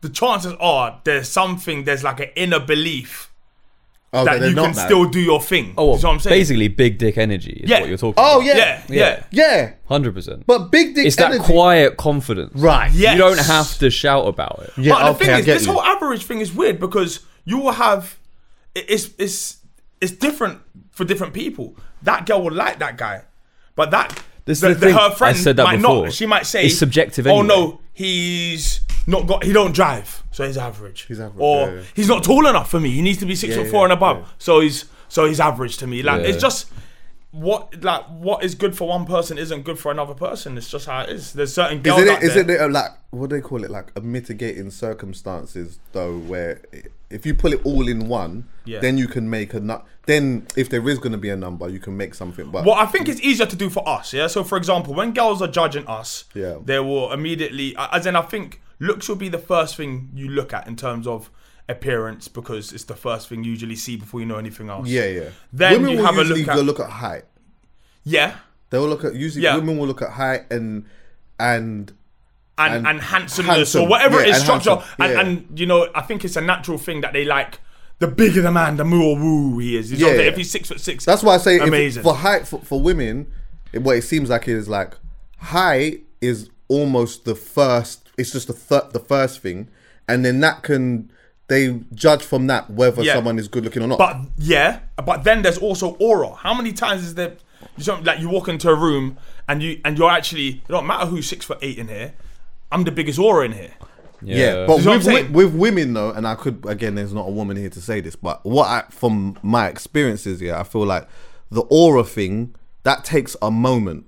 The chances are there's something, there's like an inner belief Oh, that they're you can that. still do your thing. Oh, you know what I'm saying? basically, big dick energy is Yeah. what you're talking Oh about. yeah, yeah, yeah. yeah. hundred percent. But big dick It's that quiet confidence, Right. Yes. You don't have to shout about it. Yeah. but the thing I is, get this you. whole average thing is weird because you will have it's it's it's different for different people. That girl will like that guy, but that This is the, the thing. her friend I said that might before. not. She might say It's subjective Oh no, he's not got. He don't drive, so he's average. He's average, Or yeah, yeah. he's not tall enough for me. He needs to be six Yeah, foot four yeah, and above. yeah. So he's so he's average to me. Like Yeah. it's just. What like what is good for one person isn't good for another person. It's just how it is. There's certain girls Isn't it? Isn't it a, uh, like what do they call it? Like a mitigating circumstances, though, where if you pull it all in one, Yeah. then you can make a nu- Then if there is going to be a number, you can make something. But Well, I think it's easier to do for us, yeah. So, for example, when girls are judging us, Yeah. they will immediately, as in, I think looks will be the first thing you look at in terms of appearance because it's the first thing you usually see before you know anything else. yeah, yeah. Then women you will have a usually look at- go look at height. yeah, They will look at usually Yeah. women will look at height and and and And and, handsomeness handsome, or whatever yeah, it is and structure, and, yeah. and you know, I think it's a natural thing that they like. The bigger the man, the more woo he is. You Yeah. If he's six foot six, That's why I say it- amazing. for height for, for women, it, what it seems like is like height is almost the first. It's just the th- the first thing, and then that can they judge from that whether Yeah. someone is good looking or not. But yeah, but then there's also aura. How many times is there? You know, like you walk into a room and you and you're actually. It don't matter who's six foot eight in here. I'm the biggest aura in here. yeah, but You know what with, with, with women though, and I could again, there's not a woman here to say this, but what I, from my experiences, yeah, I feel like the aura thing that takes a moment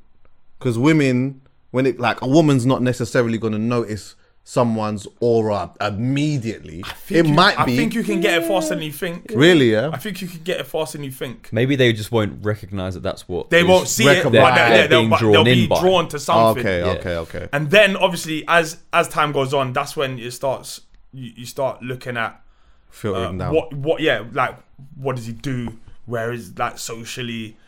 because women, when it like a woman's not necessarily going to notice someone's aura immediately. It You- might I be I think you can get it faster than you think. really, yeah. I think you can get it faster than you think. Maybe they just won't recognize that that's what They won't see it, but recognize- they're, They're they'll, being but drawn they'll be in by. drawn to something. Okay, Yeah. okay, okay. And then obviously, as as time goes on, that's when it starts. You, you start looking at uh, Filtering down. what what yeah like what does he do? Where is like socially,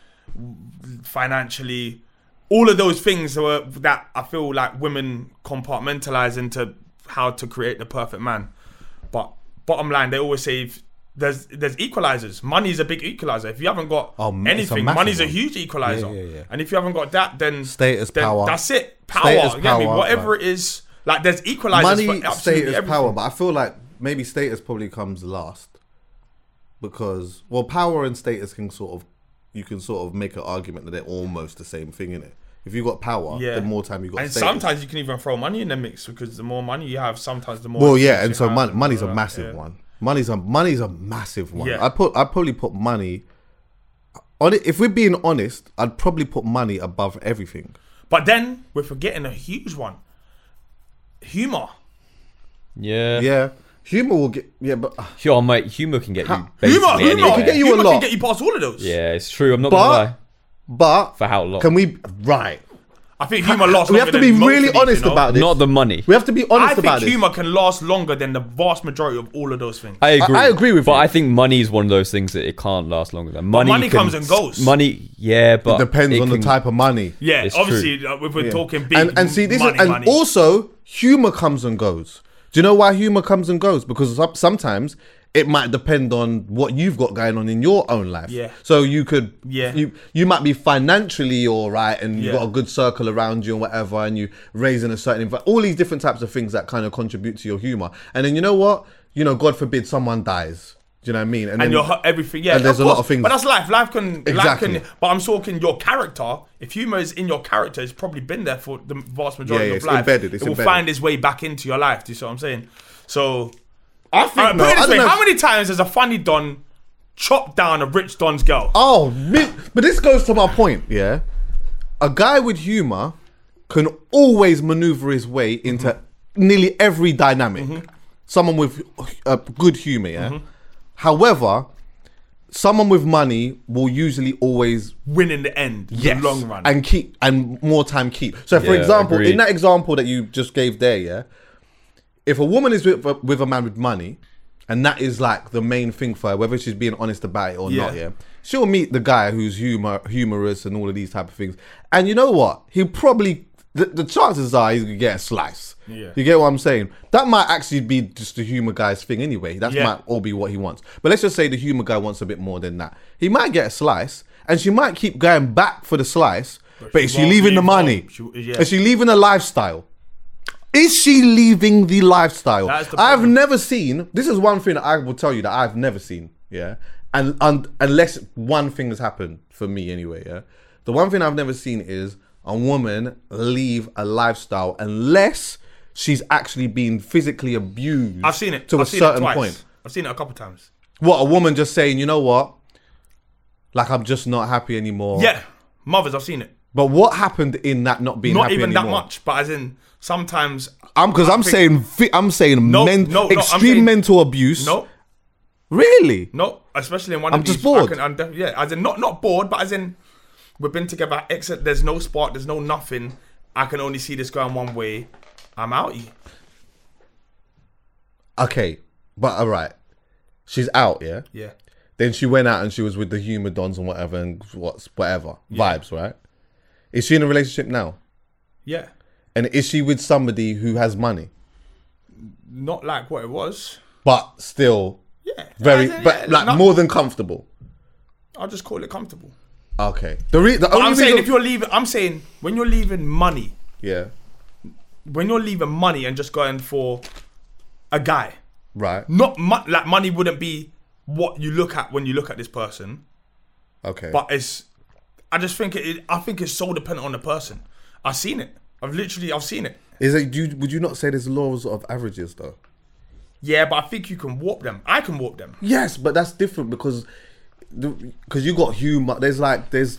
financially, all of those things were that I feel like women compartmentalize into how to create the perfect man. But bottom line, they always say if there's there's equalizers. Money is a big equalizer. If you haven't got Oh, a anything, massive money's a huge equalizer. Yeah, yeah, yeah. And if you haven't got that, then Status, then power. That's it. Power. Status, you power, Whatever like- it is, like there's equalizers Money, status, everything. power, but I feel like maybe status probably comes last because well, power and status can sort of you can sort of make an argument that they're almost the same thing in it. If you got power, Yeah. the more time you got. And status. sometimes you can even throw money in the mix because the more money you have, sometimes the more. Well, yeah, and so have mon- money's a massive yeah. one. Money's a money's a massive one. Yeah. I put I probably put money on it. If we're being honest, I'd probably put money above everything. But then we're forgetting a huge one. Humor. Yeah. Yeah, humor will get yeah, but Sure, mate. Humor can get you. Humor, basically humor, anywhere. can get you a lot. can get you past all of those. Yeah, it's true. I'm not But- gonna lie. But For how long? can we right? I think humor lasts. We have to be really of these, honest you know? about this. Not the money. We have to be honest about this. I think humor can last longer than the vast majority of all of those things. I agree. I agree with but you. I think money is one of those things that it can't last longer than money. money can- comes and goes. Money, yeah, but Depends it on the type of money. yeah, It's obviously, uh, if we're Yeah. talking big and and see this money, is, and money. also humor comes and goes. Do you know why humor comes and goes? Because sometimes it might depend on what you've got going on in your own life. Yeah. So you could Yeah. you you might be financially all right and you've got a good circle around you and whatever and you raising a certain envi- all these different types of things that kind of contribute to your humor. And then you know what? You know, God forbid someone dies. Do you know what I mean? and then- your everything. Yeah, and there's of a lot of things- But that's life. Life can, life Exactly. can. But I'm talking your character. If humor is in your character, it's probably been there for the vast majority Yeah, yeah, of it's life. embedded, it's it will embedded. find its way back into your life. Do you see what I'm saying? So, I think Alright, no, put it I this don't way: know How many times has a funny don chopped down a rich don's girl? Oh, mi- but this goes to my point, yeah. A guy with humor can always maneuver his way into Mm-hmm. nearly every dynamic. Someone with uh, good humor, yeah. Mm-hmm. However, someone with money will usually always Win in the end, yes the long run. and keep and more time keep. So, for Yeah, example, agreed. in that example that you just gave there, yeah, if a woman is with, with a man with money and that is like the main thing for her, whether she's being honest about it or not. Yeah. Yeah, she'll meet the guy who's humor humorous and all of these type of things. And you know what? He probably the, the chances are he's gonna get a slice. Yeah. You get what I'm saying? That might actually be just the humor guy's thing anyway. That Yeah. might all be what he wants. But let's just say the humor guy wants a bit more than that. He might get a slice, and she might keep going back for the slice. But, she is she leaving the money? She- yeah. Is she leaving the lifestyle? Is she leaving the lifestyle? The I've never seen. This is one thing I will tell you that I've never seen. Yeah, and, and unless one thing has happened for me anyway. Yeah, the one thing I've never seen is a woman leave a lifestyle unless she's actually been physically abused. I've seen it. to I've a seen certain it twice. point. I've seen it a couple times. What a woman just saying, you know what? Like I'm just not happy anymore. Yeah, mothers, I've seen it. But what happened in that not being Not even anymore? that much, but as in sometimes. I'm because I'm saying I'm saying No, men, no, extreme saying- mental abuse. No, really. no, especially in one I'm of just these. bored. I can, I'm def- yeah, as in not not bored, but as in we've been together. Except there's no spark, there's no nothing. I can only see this going one way. I'm out. Okay, but all right, she's out. Yeah. Yeah, Then she went out and she was with the humor dons and whatever and what's whatever vibes. Right. Is she in a relationship now? yeah. And is she with somebody who has money, Not like what it was. but still Yeah, very, in, but yeah, like not- more than comfortable? I'll just call it comfortable. Okay. The re- the only I'm saying if you're leaving, I'm saying when you're leaving money, yeah. when you're leaving money and just going for a guy, Right. not mo- like money wouldn't be what you look at when you look at this person, Okay. but it's. I just think it. I think it's so dependent on the person. I've seen it. I've literally. I've seen it. is it? Do you, would you not say there's laws of averages though? Yeah, but I think you can warp them. I can warp them. Yes, but that's different because because you got humor. There's like there's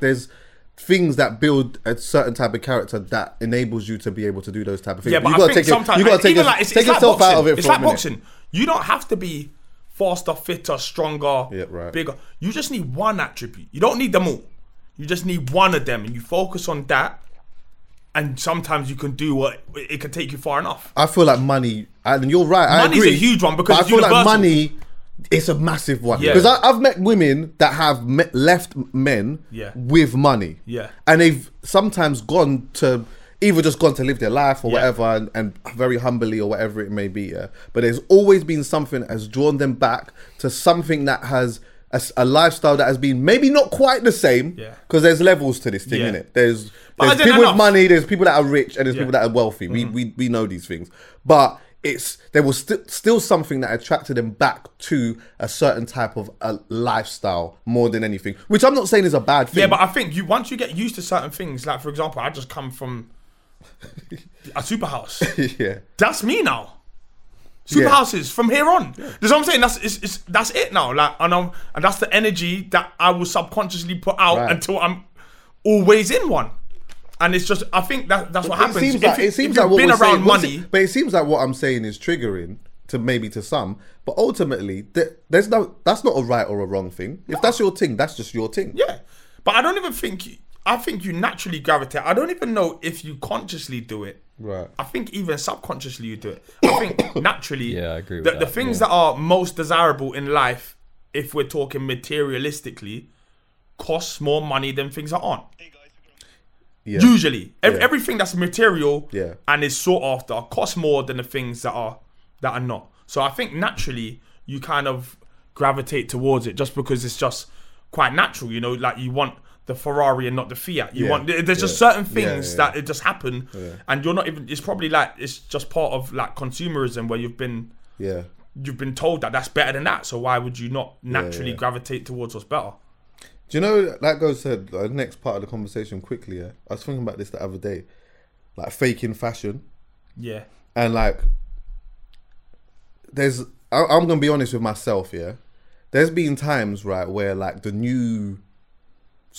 there's things that build a certain type of character that enables you to be able to do those type of things. Yeah, but you I gotta think take it- sometimes you gotta take, even like, it's, take it's like yourself boxing. out of it. It's for like a boxing. You don't have to be faster, fitter, stronger, Yeah, right. bigger. You just need one attribute. You don't need them all. You just need one of them, and you focus on that. And sometimes you can do what it can take you far enough. I feel like money, and you're right. I Money's agree, a huge one because I feel like money. It's a massive one Yeah. because I've met women that have met, left men Yeah. with money, Yeah. and they've sometimes gone to either just gone to live their life or Yeah. whatever, and, and very humbly or whatever it may be. Yeah, but there's always been something that has drawn them back to something that has a, a lifestyle that has been maybe not quite the same. Yeah. because there's levels to this thing, Yeah. innit? There's there's people with money, there's people that are rich, and there's Yeah. people that are wealthy. We, mm-hmm. we we know these things, but it's there was sti- still something that attracted them back to a certain type of a lifestyle more than anything. Which I'm not saying is a bad thing. Yeah, but I think you once you get used to certain things, like for example, I just come from a super house. yeah, That's me now. Super Yeah. houses from here on. That's what I'm saying. That's it's, it's, that's it now. Like and um, and that's the energy that I will subconsciously put out Right. until I'm always in one. And it's just I think that that's what it happens. seems if like it seems like what been we're around saying, money. it- but it seems like what I'm saying is triggering to maybe to some. But ultimately, th- there's no that's not a right or a wrong thing. If that's your thing, that's just your thing. Yeah, but I don't even think. I think you naturally gravitate. I don't even know if you consciously do it. Right. I think even subconsciously you do it. I think naturally. Yeah, I agree with the, the things yeah. that are most desirable in life, if we're talking materialistically, costs more money than things that aren't. Yeah. Usually, Ev- Yeah. everything that's material Yeah. and is sought after costs more than the things that are that are not. So I think naturally you kind of gravitate towards it just because it's just quite natural. You know, like you want the Ferrari and not the Fiat. You Yeah. want there's just certain things yeah, that it just happen, and you're not even. It's probably like it's just part of like consumerism where you've been Yeah. you've been told that that's better than that. So why would you not naturally yeah. gravitate towards what's better? Do you know that goes to the next part of the conversation quickly? Yeah, I was thinking about this the other day, like faking fashion. Yeah, and like there's I, i'm gonna be honest with myself yeah there's been times right where like the new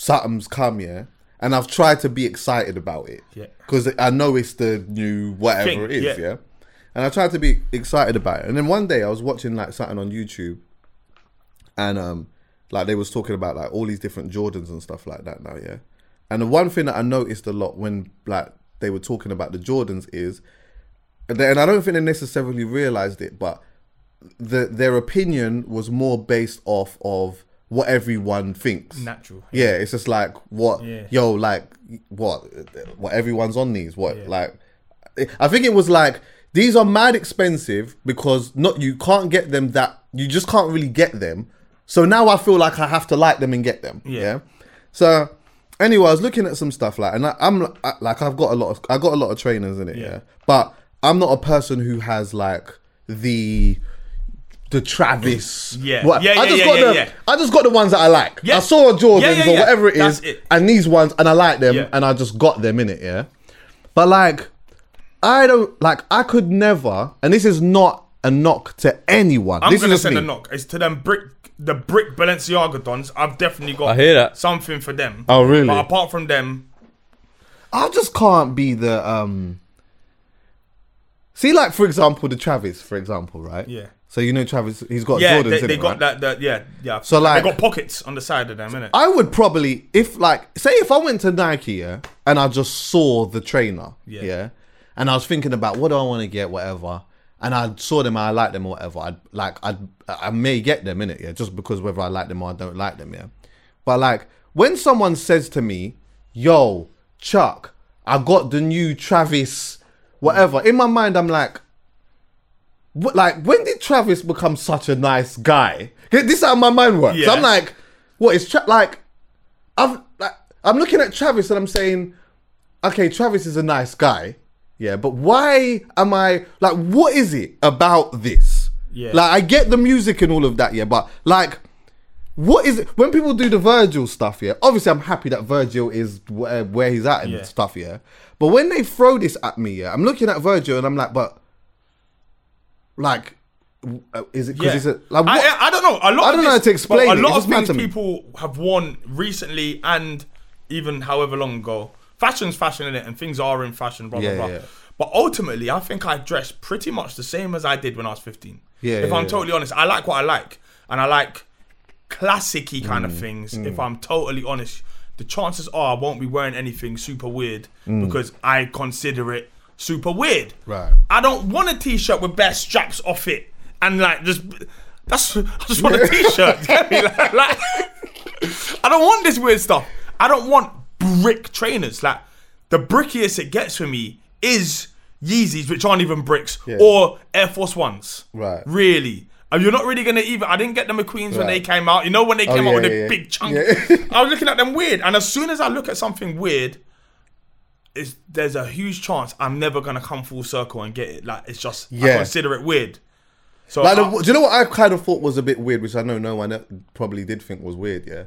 something's come yeah and i've tried to be excited about it Yeah. because i know it's the new whatever Thing, it is yeah. yeah. and i tried to be excited about it and then one day i was watching like something on youtube and um like they was talking about like all these different jordans and stuff like that now yeah and the one thing that i noticed a lot when like they were talking about the jordans is and and I don't think they necessarily realized it, but the their opinion was more based off of what everyone thinks. Natural. Yeah, it's just like what Yeah. yo like what what everyone's on these what like I think it was like these are mad expensive because not you can't get them that you just can't really get them. So now I feel like I have to like them and get them. Yeah. Yeah. So anyway, I was looking at some stuff like and I, I'm I, like I've got a lot of I got a lot of trainers in it. Yeah. Yeah. But I'm not a person who has like the the Travis. Yeah. What- Yeah, I yeah, just yeah, got yeah, the yeah. I just got the ones that I like. Yeah. I saw Jordans Yeah, yeah, or whatever it That's is, it. and these ones, and I like them, Yeah. and I just got them in it. Yeah, but like, I don't like. I could never, and this is not a knock to anyone. I'm this gonna is send me. a knock. It's to them brick, the brick Balenciaga dons. I've definitely got. I hear that. something for them. Oh, really? But apart from them, I just can't be the um. See, like for example, the Travis, for example, right? Yeah. So you know Travis, he's got yeah, Jordans they, in they it, got right? that, that. Yeah, yeah. So, like- they got pockets on the side of them, innit? I would probably, if like, say, if I went to Nike, yeah, and I just saw the trainer, Yeah. yeah, and I was thinking about what do I want to get, whatever, and I saw them, I like them, or whatever. I'd like, I'd, I may get them in it, yeah, just because whether I like them or I don't like them, yeah. But like, when someone says to me, "Yo, Chuck, I got the new Travis, whatever," in my mind, I'm like. Like when did Travis become such a nice guy? This is how my mind works. Yeah. I'm like, what is Tra- like? I'm like, I'm looking at Travis and I'm saying, okay, Travis is a nice guy, yeah, but why am I like? What is it about this? Yeah. like I get the music and all of that, yeah, but like. What is it when people do the Virgil stuff? Yeah, obviously I'm happy that Virgil is where, where he's at and Yeah. stuff. Yeah, but when they throw this at me, yeah, I'm looking at Virgil and I'm like, but like, uh, is it because Yeah. he's a like? I, I, don't know. A lot I of don't know how to explain. A lot It's of things people have worn recently and even however long ago. Fashion's fashion in it, and things are in fashion. Blah Yeah, blah blah. yeah. But ultimately, I think I dress pretty much the same as I did when I was 15. Yeah, If I'm totally honest, I like what I like, and I like classicy kind Mm, of things. If I'm totally honest, the chances are I won't be wearing anything super weird because I consider it super weird. Right. I don't want a t-shirt with bare straps off it and like just that's I just want a t-shirt. you get me? Like, like, I don't want this weird stuff. I don't want brick trainers. Like the brickiest it gets for me is Yeezys, which aren't even bricks, or Air Force Ones. Right. Really. And you're not really gonna even. I didn't get the McQueens when they came out. You know when they Oh, came out with yeah, yeah. big chunk. Yeah. I was looking at them weird, and as soon as I look at something weird, it's, there's a huge chance I'm never gonna come full circle and get it. Like it's just I Yeah. consider it weird. So Like, I- the, do you know what I kind of thought was a bit weird, which I know no one probably did think was weird. Yeah,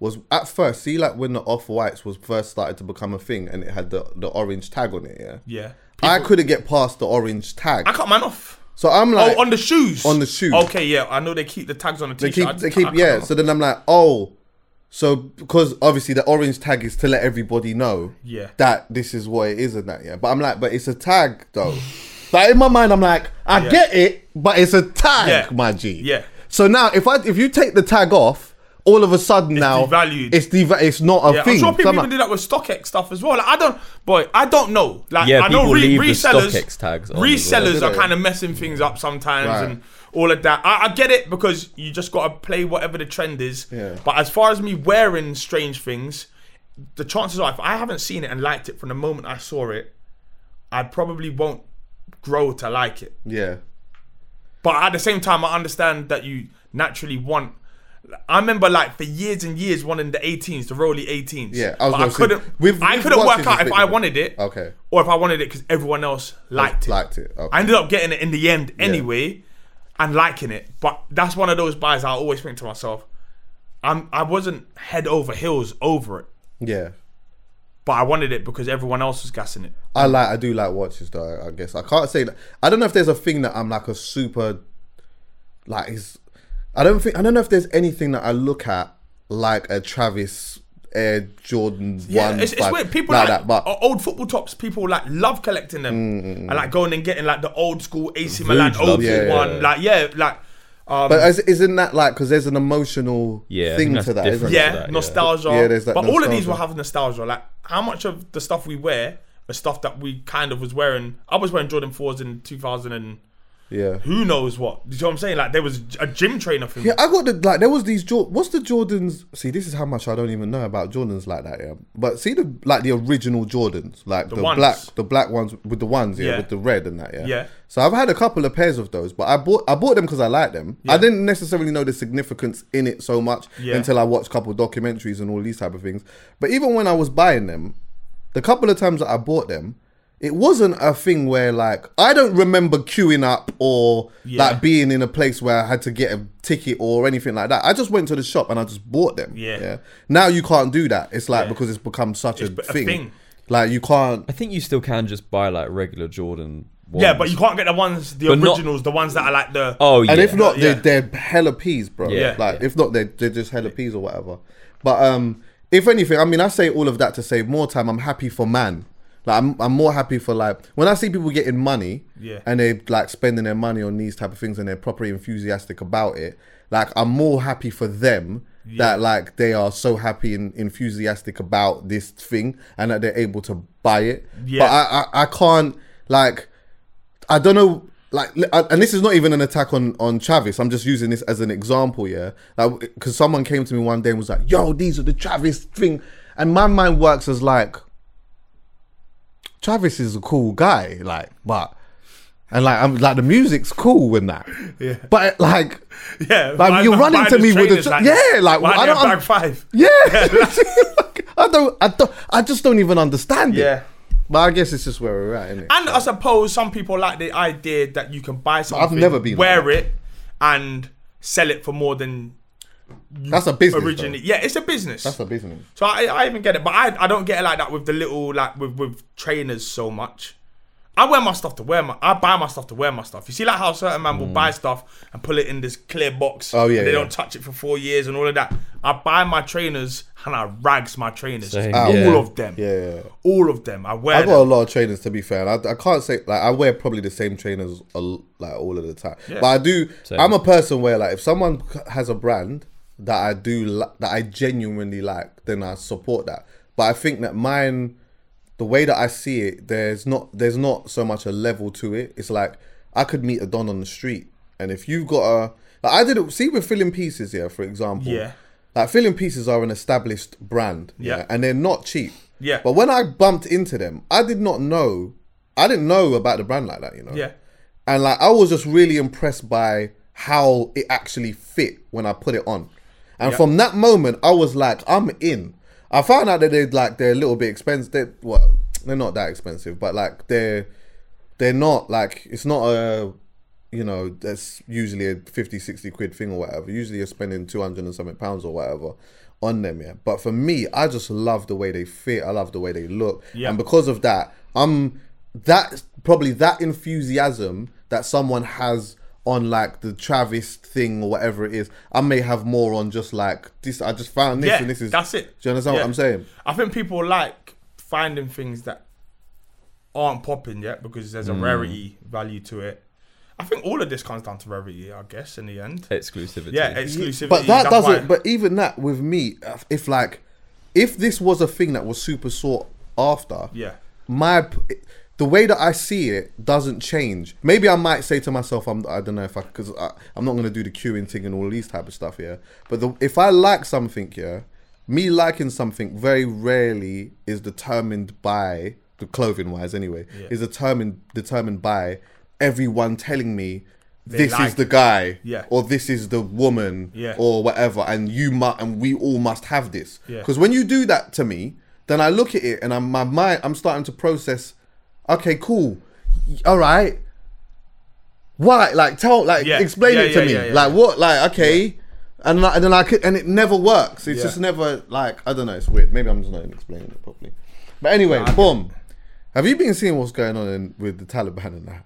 was at first see like when the off whites was first started to become a thing, and it had the the orange tag on it. Yeah, yeah, I couldn't get past the orange tag, I cut mine off. so I'm oh, like, oh, on the shoes. on the shoes. Okay, yeah, I know they keep the tags on the they t-shirt. I keep they keep yeah. So then I'm like, oh, so because obviously the orange tag is to let everybody know, Yeah. that this is what it is and that yeah. But I'm like, but it's a tag though. Like in my mind, I'm like, I Yeah. get it, but it's a tag, Yeah. my G. Yeah. So now, if I if you take the tag off, all of a sudden now devalued. it's deva- It's not a Yeah, thing. I'm sure So people I'm even like- do that with StockX stuff as well. Like, I don't, boy, I don't know. Like, Yeah, I know people re- leave the resellers, StockX tags on as well, resellers are kind of messing things up sometimes Right. and all of that. I, I get it because you just got to play whatever the trend is. Yeah. But as far as me wearing strange things, the chances are if I haven't seen it and liked it from the moment I saw it, I probably won't grow to like it. yeah, But at the same time, I understand that you naturally want. I remember, like for years and years, wanting the 18s, the Rolly 18s. Yeah, I I couldn't. with- I couldn't work out if I wanted it, Okay. or if I wanted it because everyone else liked it. liked it. Okay. I ended up getting it in the end anyway, and liking it. But that's one of those buys I always think to myself, I'm I wasn't head over heels over it, yeah. but I wanted it because everyone else was gassing it. I like I do like watches though. I guess I can't say that. I don't know if there's a thing that I'm like a super like. Is I don't think I don't know if there's anything that I look at like a Travis Air Jordan Yeah, one. it's, it's weird. People like like, that, but old football tops. People like love collecting them, and like going and getting like the old school AC Milan Vooch loves OG one. yeah. Like yeah, like um, but is, isn't that like because there's an emotional Yeah, thing to that's that, isn't yeah, that, yeah. nostalgia. Yeah, there's that but all of these will have nostalgia. Like how much of the stuff we wear are stuff that we kind of was wearing. I was wearing Jordan fours in 2000 and Yeah. Who knows what? Do you know what I'm saying? Like there was a gym trainer for me. Yeah, I got the like. There was these. Jor- What's the Jordans? See, this is how much I don't even know about Jordans like that. Yeah, but see the like the original Jordans, like the, ones. black, the black ones with the ones, yeah, Yeah. with the red and that. Yeah. Yeah. So I've had a couple of pairs of those, but I bought I bought them because I like them. I didn't necessarily know the significance in it so much Yeah. until I watched a couple of documentaries and all these type of things. But even when I was buying them, the couple of times that I bought them, it wasn't a thing where like I don't remember queuing up or Yeah. like being in a place where I had to get a ticket or anything like that. I just went to the shop and I just bought them. Yeah. yeah? Now you can't do that. It's like Yeah. because it's become such It's a, a thing. thing. Like you can't. I think you still can just buy like regular Jordan. Ones. Yeah, but you can't get the ones, the But not- originals, the ones that are like the. Oh yeah. And if not, Yeah. they're, they're hella peas, bro. Yeah. Like if not, they're, they're just hella peas or whatever. But um, if anything, I mean, I say all of that to save more time. I'm happy for man. Like I'm, I'm more happy for like when I see people getting money, Yeah. and they like spending their money on these type of things and they're properly enthusiastic about it. Like I'm more happy for them that like they are so happy and enthusiastic about this thing and that they're able to buy it. Yeah. But I, I, I can't like I don't know, like, li- and this is not even an attack on on Travis. I'm just using this as an example, yeah. Like, because someone came to me one day and was like, "Yo, these are the Travis thing," and my mind works as like, Travis is a cool guy, like, but. And like I'm like the music's cool and that, Yeah. But like, Yeah, like why you're running to me with a like yeah, like I don't, bag five. yeah. I don't, I don't, I just don't even understand it. Yeah. But I guess it's just where we're at, innit? And I suppose some people like the idea that you can buy something, I've never been wear like it, and sell it for more than That's a business. originally. though. Yeah, it's a business. That's a business. So I, I even get it, but I, I don't get it like that with the little like with with trainers so much. I wear my stuff to wear my. I buy my stuff to wear my stuff. You see, like how certain man will buy stuff and put it in this clear box. Mm. Oh, yeah, and they yeah. don't touch it for four years and all of that. I buy my trainers and I rags my trainers. Same, all yeah. of them. Yeah, yeah, yeah. All of them. I wear. I got a lot of trainers to be fair. I, I can't say like I wear probably the same trainers a l like all of the time. Yeah. But I do. Same. I'm a person where like if someone has a brand that I do li- that I genuinely like, then I support that. But I think that mine, the way that I see it, there's not there's not so much a level to it. It's like I could meet a don on the street, and if you've got a like I did it. See with filling pieces, yeah, for example. Yeah. Like filling pieces are an established brand, Yeah. yeah, and they're not cheap. Yeah. But when I bumped into them, I did not know. I didn't know about the brand like that, you know. Yeah. And like I was just really impressed by how it actually fit when I put it on. And from that moment, I was like, I'm in. I found out that they're like they're a little bit expensive. They're, well, they're not that expensive, but like they're they're not like it's not a you know that's usually a 50 60 quid thing or whatever usually you're spending 200 and something pounds or whatever on them yeah but for me i just love the way they fit i love the way they look Yeah. and because of that i'm that probably that enthusiasm that someone has on like the travis thing or whatever it is i may have more on just like this i just found this Yeah, and this is that's it. do you understand Yeah. what i'm saying I think people like finding things that aren't popping yet because there's a Mm. rarity value to it. I think all of this comes down to rarity, I guess, in the end. exclusivity. Yeah, exclusivity. But that doesn't. why- But even that with me, if like, if this was a thing that was super sought after, Yeah. my p- the way that I see it doesn't change. Maybe I might say to myself, I'm, I don't know if I because I'm not gonna do the queuing thing and all these type of stuff here. But the, if I like something, yeah, me liking something very rarely is determined by the clothing wise anyway. Is determined determined by everyone telling me. This like is the guy, Yeah. or this is the woman, Yeah. or whatever, and you must, and we all must have this. Yeah. Because when you do that to me, then I look at it and I'm my mind, I'm starting to process. Okay, cool, all right. Why? Like, tell, like, Yeah. explain Yeah, it to yeah, me. yeah, yeah, like, what? Like, okay, and like, and then I could, and it never works. It's Yeah. just never like I don't know. It's weird. Maybe I'm just not explaining it properly. But anyway, boom. Have you been seeing what's going on in, with the Taliban and that?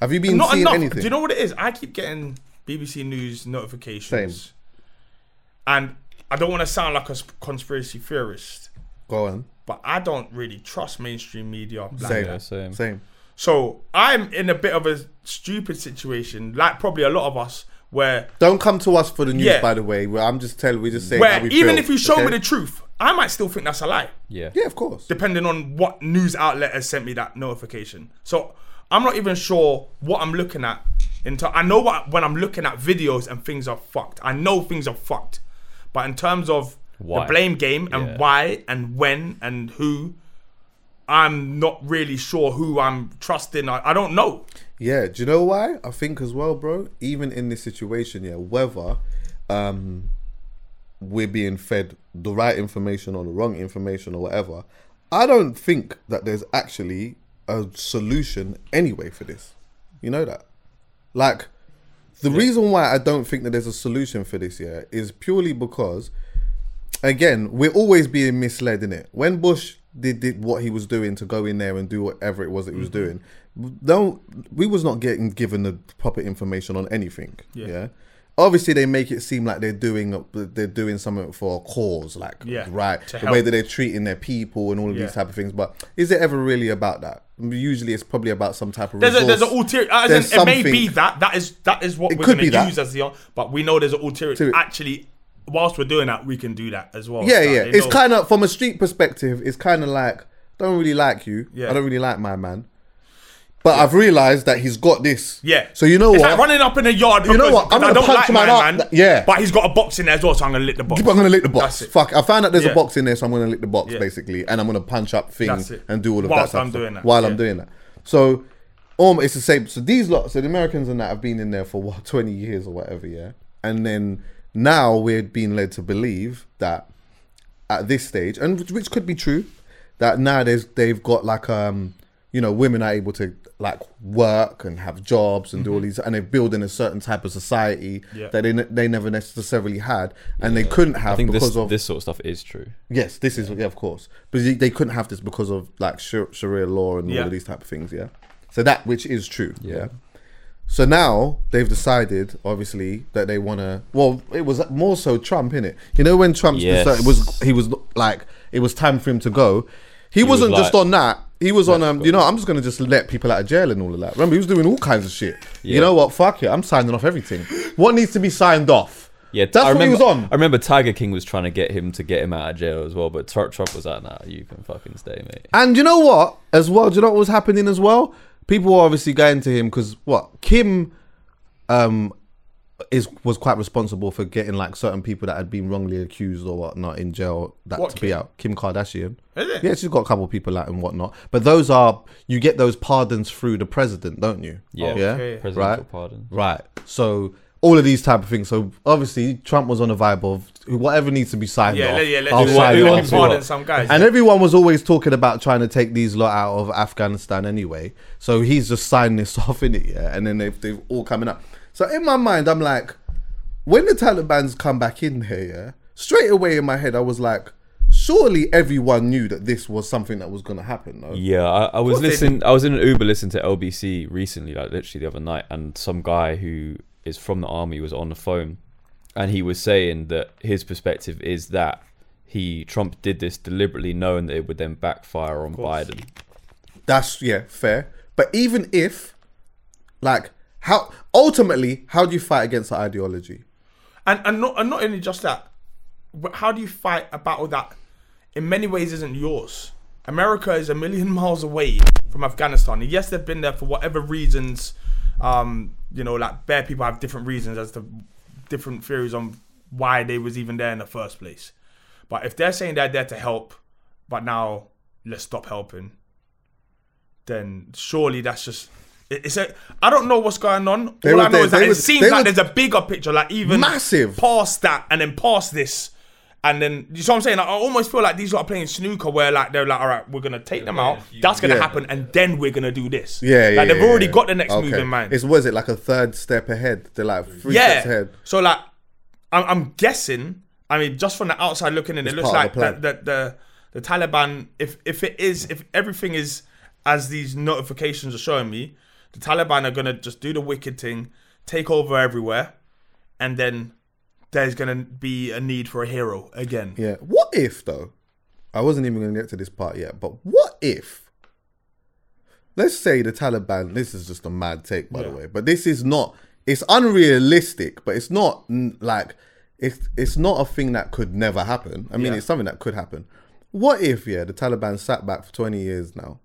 Have you been Not seeing enough. anything? Do you know what it is? I keep getting BBC News notifications. Same. And I don't want to sound like a conspiracy theorist, Go on. But I don't really trust mainstream media. Like Same. that. Yeah, same. Same. So I'm in a bit of a stupid situation, like probably a lot of us, where Don't come to us for the news, Yeah. by the way. Where I'm just telling, we just saying. where how we even feel, if you show okay? me the truth, I might still think that's a lie. Yeah. yeah, of course. depending on what news outlet has sent me that notification. So I'm not even sure what I'm looking at. In ter- I know what when I'm looking at videos and things are fucked. I know things are fucked, but in terms of Why? the blame game and Yeah. why and when and who, I'm not really sure who I'm trusting. I, I don't know. Yeah, do you know why? I think as well, bro. Even in this situation, yeah, whether um, we're being fed the right information or the wrong information or whatever, I don't think that there's actually a solution anyway for this. You know that? Like, the reason why I don't think that there's a solution for this, yeah, is purely because again, we're always being misled in it. When Bush did, did what he was doing to go in there and do whatever it was that he was mm-hmm. doing, don't we was not getting given the proper information on anything. Yeah. Obviously, they make it seem like they're doing they're doing something for a cause, like Yeah, right, the way that they're treating their people and all of Yeah. these type of things. But is it ever really about that? Usually, it's probably about some type of There's a, there's an ulterior. As There's in, it may be that that is that is what It we're going to use as the. But we know there's an ulterior. To- Actually, whilst we're doing that, we can do that as well. Yeah, yeah. It's kind of from a street perspective. It's kind of like don't really like you. Yeah. I don't really like my man. But I've realised that he's got this. Yeah. So you know it's what? like running up in the yard. You know what? I'm gonna don't punch like my man. Yeah. But he's got a box in there as well, so I'm gonna lick the box. I'm gonna lick the box. Fuck. I found out there's Yeah. a box in there, so I'm gonna lick the box Yeah. basically, and I'm gonna punch up things and do all of Whilst that. I'm stuff doing that, While yeah. I'm doing that. So, um, it's the same. So these lots, so the Americans and that have been in there for what 20 years or whatever, yeah. And then now we're being led to believe that at this stage, and which- which could be true, that now there's they've got like um, you know, women are able to like work and have jobs and do all these, and they're building a certain type of society Mm-hmm. Yeah. that they ne- they never necessarily had, and they couldn't have I think because this of this sort of stuff is true. Yes, this is yeah, of course, but they, they couldn't have this because of like Sharia law and all of these type of things. Yeah, so that which is true. Yeah. Yeah. So now they've decided, obviously, that they want to. Well, it was more so Trump in it. You know when Trump Yes. decided, was he was like it was time for him to go. He, was wasn't just like, on that. He was on um. go. You know, I'm just gonna just let people out of jail and all of that. Remember, he was doing all kinds of shit. You know what? Fuck it. I'm signing off everything. What needs to be signed off? Yeah, that's I what he was on. I remember Tiger King was trying to get him to get him out of jail as well, but Trump, Trump was like, "Nah, you can fucking stay, mate." And you know what? As well, do you know what was happening as well? People were obviously going to him because what Kim um is was quite responsible for getting like certain people that had been wrongly accused or whatnot in jail that What to be Kim? out. Kim Kardashian. Is it? Yeah, she's got a couple of people out and whatnot. But those are you get those pardons through the president, don't you? Yeah, yeah, Okay. presidential right, pardon. right. So all of these type of things. So obviously Trump was on a vibe of whatever needs to be signed Yeah, off. let- yeah, let- I'll let- sign let it me off. pardon some guys. And everyone was always talking about trying to take these lot out of Afghanistan anyway. So he's just signed this off in it, yeah. And then they've, they've all coming up. So in my mind, I'm like, when the Taliban's come back in here, yeah, straight away in my head, I was like, surely everyone knew that this was something that was going to happen, no? Yeah, I, I was listening. I was in an Uber listening to LBC recently, like literally the other night, and some guy who is from the army was on the phone, and he was saying that his perspective is that he Trump did this deliberately, knowing that it would then backfire on Biden. That's yeah, fair. But even if, like, how ultimately, how do you fight against the ideology? And and not and not only just that, but how do you fight a battle that, in many ways, isn't yours? America is a million miles away from Afghanistan. And yes, they've been there for whatever reasons. Um, you know, like bare people have different reasons as to different theories on why they was even there in the first place. But if they're saying they're there to help, but now let's stop helping, then surely that's just. It's a. I don't know what's going on. They All I know there- is that it were- seems like were- there's a bigger picture, like even Massive. past that, and then past this, and then you see what I'm saying. Like, I almost feel like these lot are playing snooker, where like they're like, all right, we're gonna take them out. That's gonna Yeah. happen, and then we're gonna do this. Yeah, yeah. Like they've yeah, already yeah. got the next move Okay. in mind. It's was it like a third step ahead? They're like three yeah. steps ahead. So like, I'm, I'm guessing. I mean, just from the outside looking in, it looks like the the, the, the the Taliban. If if it is, if everything is as these notifications are showing me, the Taliban are gonna just do the wicked thing, take over everywhere, and then there's gonna be a need for a hero again. Yeah. What if though? I wasn't even going to get to this part yet, but what if? Let's say the Taliban. This is just a mad take, by the way, but this is not. It's unrealistic, but it's not like it's it's not a thing that could never happen. I mean, Yeah. it's something that could happen. What if, yeah, the Taliban sat back for twenty years now,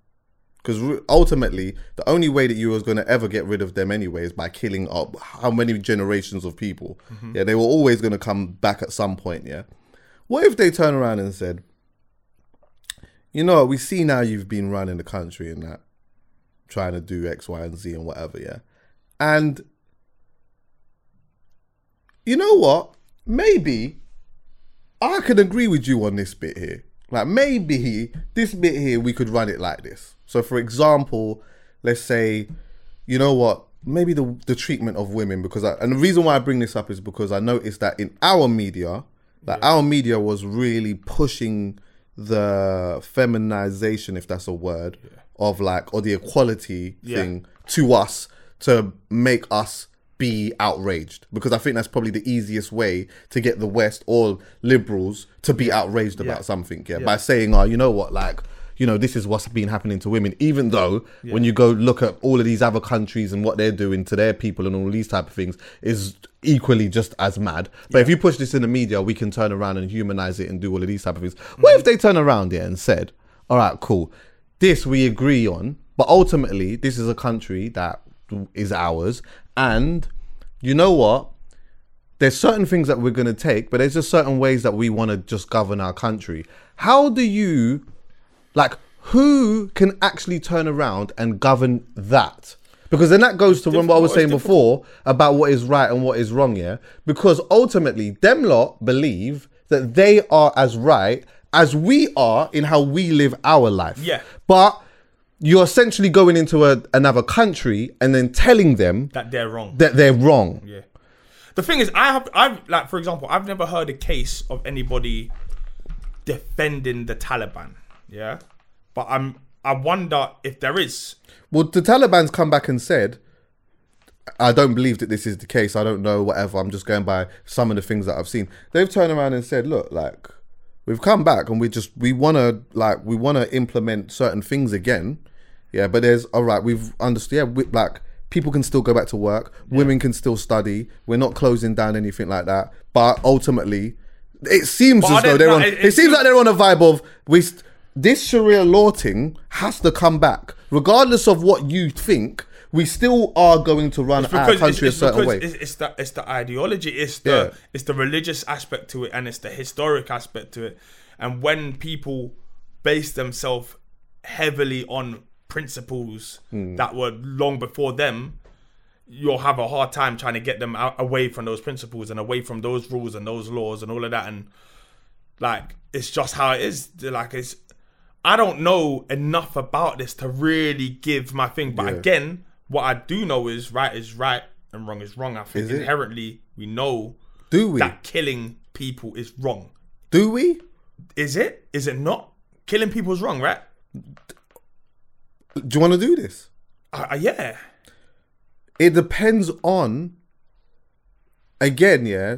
Because ultimately, the only way that you was going to ever get rid of them anyway is by killing up how many generations of people. Mm-hmm. Yeah, they were always going to come back at some point. Yeah. What if they turn around and said, you know, we see now you've been running the country and that, trying to do X, Y, and Z and whatever, yeah. And you know what? Maybe I could agree with you on this bit here. Like maybe this bit here we could run it like this. So for example, let's say, you know what? Maybe the the treatment of women because I, and the reason why I bring this up is because I noticed that in our media, that our media was really pushing the feminization, if that's a word, of like or the equality Yeah. thing to us to make us be outraged because I think that's probably the easiest way to get the West or liberals to be outraged about something, yeah, by saying, "Oh, you know what, like." You know, this is what's been happening to women. Even though, when you go look at all of these other countries and what they're doing to their people and all these type of things, is equally just as mad. But if you push this in the media, we can turn around and humanize it and do all of these type of things. Mm-hmm. What if they turn around here and said, "All right, cool, this we agree on, but ultimately, this is a country that is ours. And you know what? There's certain things that we're going to take, but there's just certain ways that we want to just govern our country. How do you, like, who can actually turn around and govern that? Because then that goes to what I was saying before about what is right and what is wrong, yeah? Because ultimately, them lot believe that they are as right as we are in how we live our life. Yeah. But you're essentially going into a, another country and then telling them that they're wrong. that they're wrong. Yeah. The thing is, I have, I've like, for example, I've never heard a case of anybody defending the Taliban. Yeah, but I'm, I wonder if there is. Well, the Taliban's come back and said, I don't believe that this is the case. I don't know, whatever. I'm just going by some of the things that I've seen. They've turned around and said, look, like, we've come back and we just, we want to, like, we want to implement certain things again. Yeah, but there's, all right, we've understood, yeah, we, like, people can still go back to work. Women can still study. We're not closing down anything like that. But ultimately, it seems But as though they- they're on, it- it, it seems like they're on a vibe of, we, this Sharia law thing has to come back. Regardless of what you think, we still are going to run our country it's, a certain way. It's, it's the it's the ideology, it's the Yeah. it's the religious aspect to it, and it's the historic aspect to it. And when people base themselves heavily on principles Hmm. that were long before them, you'll have a hard time trying to get them out away from those principles and away from those rules and those laws and all of that. And like, it's just how it is. Like, it's I don't know enough about this to really give my thing. But Yeah. again, what I do know is right is right and wrong is wrong. I think Is it? inherently we know Do we? that killing people is wrong. Do we? Is it? Is it not? Killing people is wrong, right? Do you want to do this? Uh, uh, yeah. It depends on. Again, yeah.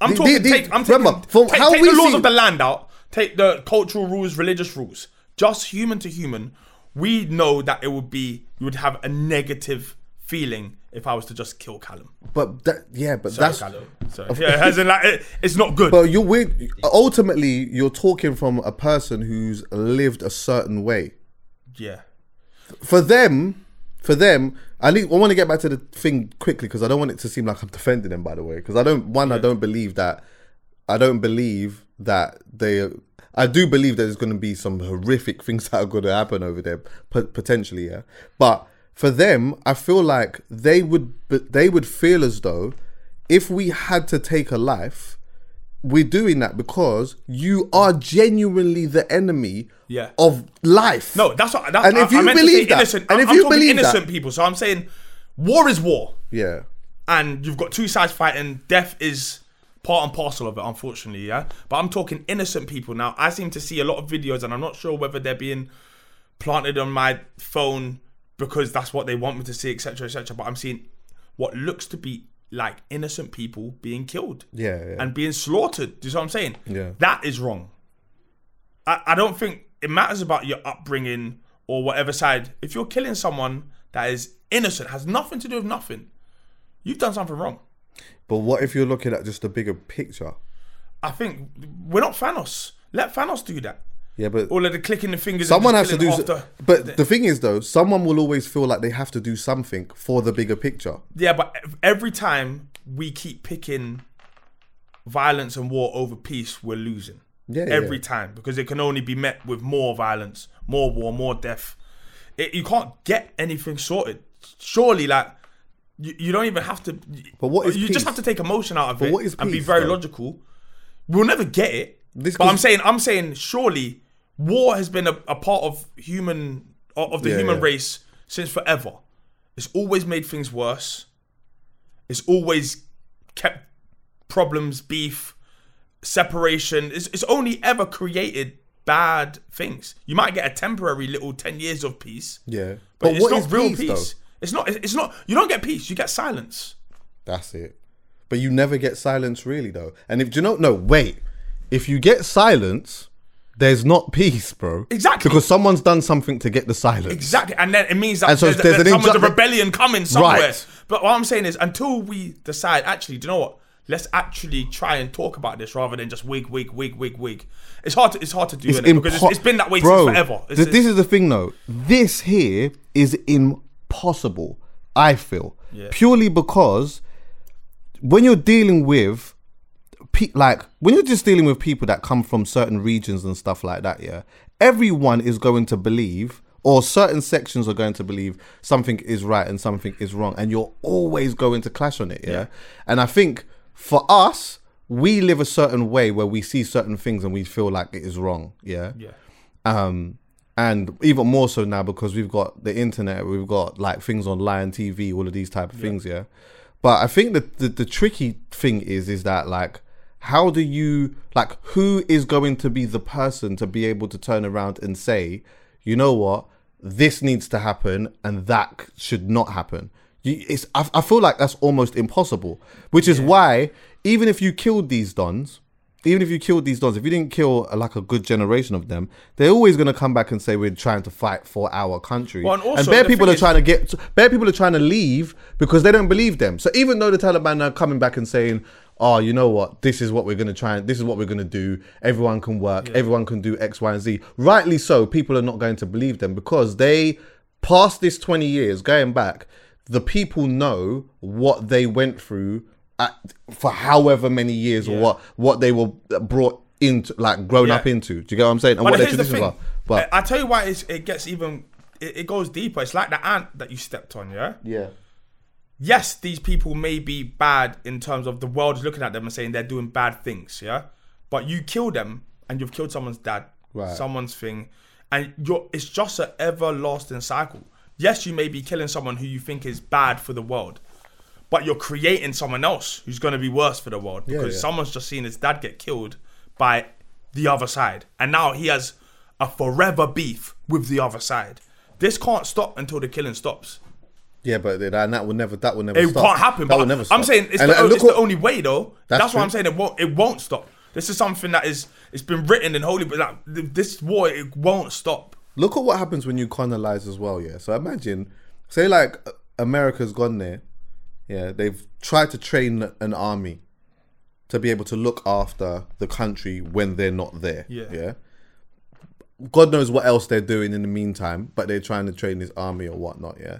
I'm talking. the- the- take, I'm taking, remember, from take, how take we the laws see- of the land out. Take the cultural rules, religious rules. Just human to human, we know that it would be you would have a negative feeling if I was to just kill Callum. But that, yeah, but Sorry, that's. Callum. Sorry. Yeah, as in like it, it's not good. But you're weird. Ultimately, you're talking from a person who's lived a certain way. yeah. for them, for them, I need. I want to get back to the thing quickly because I don't want it to seem like I'm defending them. By the way, because I don't. One, I don't believe that. I don't believe that they. I do believe that there's going to be some horrific things that are going to happen over there, potentially. Yeah, but for them, I feel like they would. They would feel as though if we had to take a life, we're doing that because you are genuinely the enemy Yeah. of life. No, that's what. That's, And if I, I you to believe that- innocent, and I- if I'm you believe that- innocent people, so I'm saying war is war, Yeah. and you've got two sides fighting. Death is part and parcel of it, unfortunately. Yeah, but I'm talking innocent people now. I seem to see a lot of videos, and I'm not sure whether they're being planted on my phone because that's what they want me to see, etc., etc. But I'm seeing what looks to be like innocent people being killed, Yeah, yeah. and being slaughtered. Do you see what I'm saying? Yeah. that is wrong. I, I don't think it matters about your upbringing or whatever side. If you're killing someone that is innocent, has nothing to do with nothing, you've done something wrong. But what if you're looking at just the bigger picture? I think we're not Thanos. Let Thanos do that. Yeah, but all of the clicking the fingers. someone has to do. the- but the thing is, though, someone will always feel like they have to do something for the bigger picture. Yeah, but every time we keep picking violence and war over peace, we're losing. Yeah, every yeah. time because it can only be met with more violence, more war, more death. It, you can't get anything sorted. Surely, like you, you don't even have to. But what is you peace? just have to take emotion out of But it what is and be very though? logical. We'll never get it. This but I'm saying, I'm saying, surely war has been a, a part of human of the Yeah, human yeah. race since forever. It's always made things worse. It's always kept problems, beef, separation. It's, it's only ever created bad things. You might get a temporary little 10 years of peace, Yeah, but, it's what not is real peace, peace. It's not, it's not, you don't get peace, you get silence. That's it. But you never get silence, really, though. And if do you know, no, wait. If you get silence, there's not peace, bro. Exactly. Because someone's done something to get the silence. Exactly, and then it means that And so there's, there's there's an someone's a rebellion coming somewhere. Right. But what I'm saying is, until we decide, actually, do you know what? Let's actually try and talk about this rather than just wig, wig, wig, wig, wig. It's hard. To, it's hard to do innit? because it's, impo- it's been that way Bro, since forever. It's, th- this is the thing, though. This here is impossible. I feel purely because when you're dealing with pe- like when you're just dealing with people that come from certain regions and stuff like that, yeah, everyone is going to believe, or certain sections are going to believe something is right and something is wrong, and you're always going to clash on it, yeah. And I think for us, we live a certain way where we see certain things and we feel like it is wrong, yeah. yeah, Um, and even more so now because we've got the internet, we've got like things online, TV, all of these type of things, yeah. But I think that the, the tricky thing is, is that like, how do you like who is going to be the person to be able to turn around and say, you know what, this needs to happen and that should not happen. You, it's I, I feel like that's almost impossible, which is why even if you killed these dons, even if you killed these dons, if you didn't kill uh, like a good generation of them, they're always going to come back and say we're trying to fight for our country. Well, and also, bare the people are is- trying to get, bare people are trying to leave because they don't believe them. So even though the Taliban are coming back and saying, "Oh, you know what? This is what we're going to try and this is what we're going to do. Everyone can work. Everyone can do X, Y, and Z." Rightly so, people are not going to believe them because they, past this twenty years, going back, the people know what they went through at, for however many years or what what they were brought into, like grown Yeah. up into. Do you get what I'm saying? And But what their here's the are. But I, tell you why it's, it gets even. It, it goes deeper. It's like the ant that you stepped on. Yeah. yeah, yes, these people may be bad in terms of the world is looking at them and saying they're doing bad things, yeah. But you kill them and you've killed someone's dad, Right. someone's thing, and you're it's just an everlasting cycle. Yes, you may be killing someone who you think is bad for the world, but you're creating someone else who's going to be worse for the world because yeah. someone's just seen his dad get killed by the other side, and now he has a forever beef with the other side. This can't stop until the killing stops. Yeah, but that, and that will never. That will never. It stop. can't happen. That will never. I'm saying it's, And- the, and it's what- the only way though. That's That's, why I'm saying it won't. It won't stop. This is something that is. It's been written in holy, but like, this war it won't stop. Look at what happens when you colonize as well. Yeah. So imagine, say like America's gone there. Yeah, they've tried to train an army to be able to look after the country when they're not there. Yeah. Yeah. God knows what else they're doing in the meantime, but they're trying to train this army or whatnot. Yeah.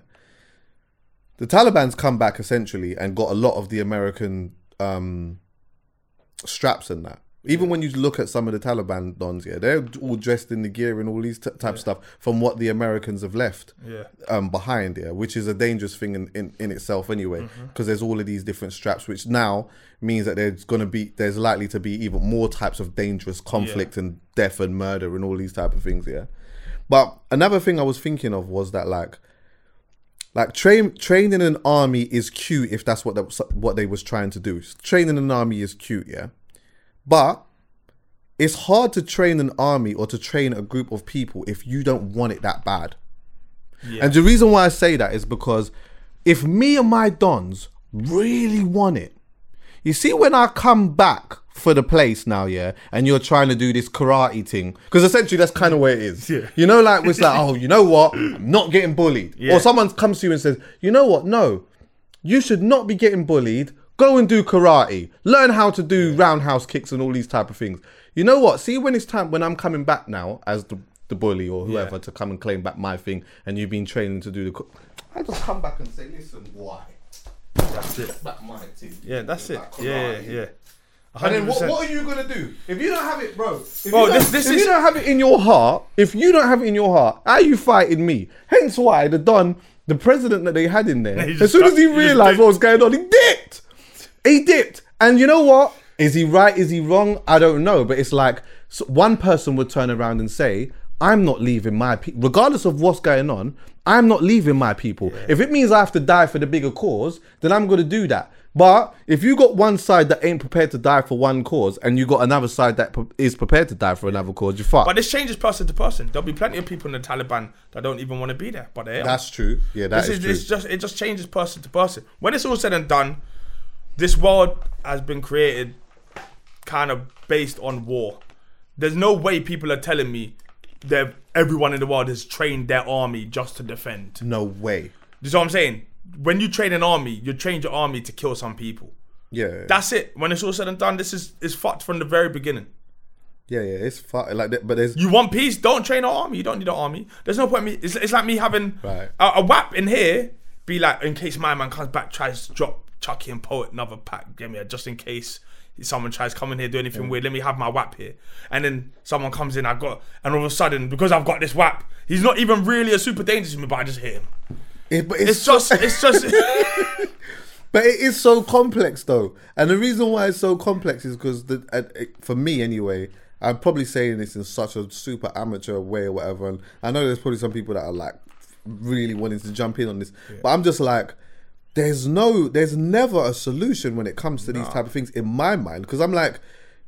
The Taliban's come back essentially and got a lot of the American um, straps and that. Even when you look at some of the Taliban dons, yeah, they're all dressed in the gear and all these t- type of stuff from what the Americans have left Yeah. um, behind, yeah, which is a dangerous thing in, in, in itself anyway, Mm-hmm. because there's all of these different straps, which now means that there's going to be, there's likely to be even more types of dangerous conflict and death and murder and all these type of things, yeah. But another thing I was thinking of was that like, like train training an army is cute if that's what they, what they was trying to do. Training an army is cute, yeah. But it's hard to train an army or to train a group of people if you don't want it that bad. And the reason why I say that is because if me and my dons really want it, you see, when I come back for the place now, yeah, and you're trying to do this karate thing, because essentially that's kind of where it is. Yeah. You know, like it's like, oh, you know what? I'm not getting bullied. Yeah. Or someone comes to you and says, you know what? No, you should not be getting bullied. Go and do karate. Learn how to do roundhouse kicks and all these type of things. You know what? See when it's time when I'm coming back now as the the bully or whoever Yeah. to come and claim back my thing, and you've been training to do the. Co- I just come back and say, listen, why? That's it. Back my thing. Yeah, that's it. Yeah, yeah, yeah. And then what, 100%. what are you gonna do if you don't have it, bro? If, Bro, you, don't, this- this if is- you don't have it in your heart, if you don't have it in your heart, how are you fighting me? Hence why the Don, the president that they had in there, as soon as he got- he just realized what was going on, he dipped. He dipped. And you know what? Is he right? Is he wrong? I don't know. But it's like so one person would turn around and say, I'm not leaving my people, regardless of what's going on, I'm not leaving my people. If it means I have to die for the bigger cause, then I'm going to do that. But if you got one side that ain't prepared to die for one cause and you got another side that pre- is prepared to die for another cause, you're fucked. But this changes person to person. There'll be plenty of people in the Taliban that don't even want to be there, but they are. That's true. Yeah, that this is is, true. it's just it just changes person to person. When it's all said and done, this world has been created kind of based on war. There's no way people are telling me that everyone in the world has trained their army just to defend. no way. You know what I'm saying? When you train an army, you train your army to kill some people. Yeah. That's it. When it's all said and done, this is is fucked from the very beginning. yeah, yeah. It's fu- like that. But there's You want peace? Don't train an army. You don't need an army. There's no point me. It's, it's like me having Right. a, a whap in here. Be like, in case my man comes back, tries to drop Chuckie and Poet another pack. Give me just in case someone tries coming here do anything weird. Let me have my whap here. And then someone comes in. I've got, and all of a sudden, because I've got this whap, he's not even really a super dangerous to me, but I just hit him. it, but It's so- just, it's just. But it is so complex, though, and the reason why it's so complex is because the uh, for me anyway. I'm probably saying this in such a super amateur way or whatever, and I know there's probably some people that are like really wanting to jump in on this, but I'm just like, there's no, there's never a solution when it comes to these type of things in my mind, because I'm like,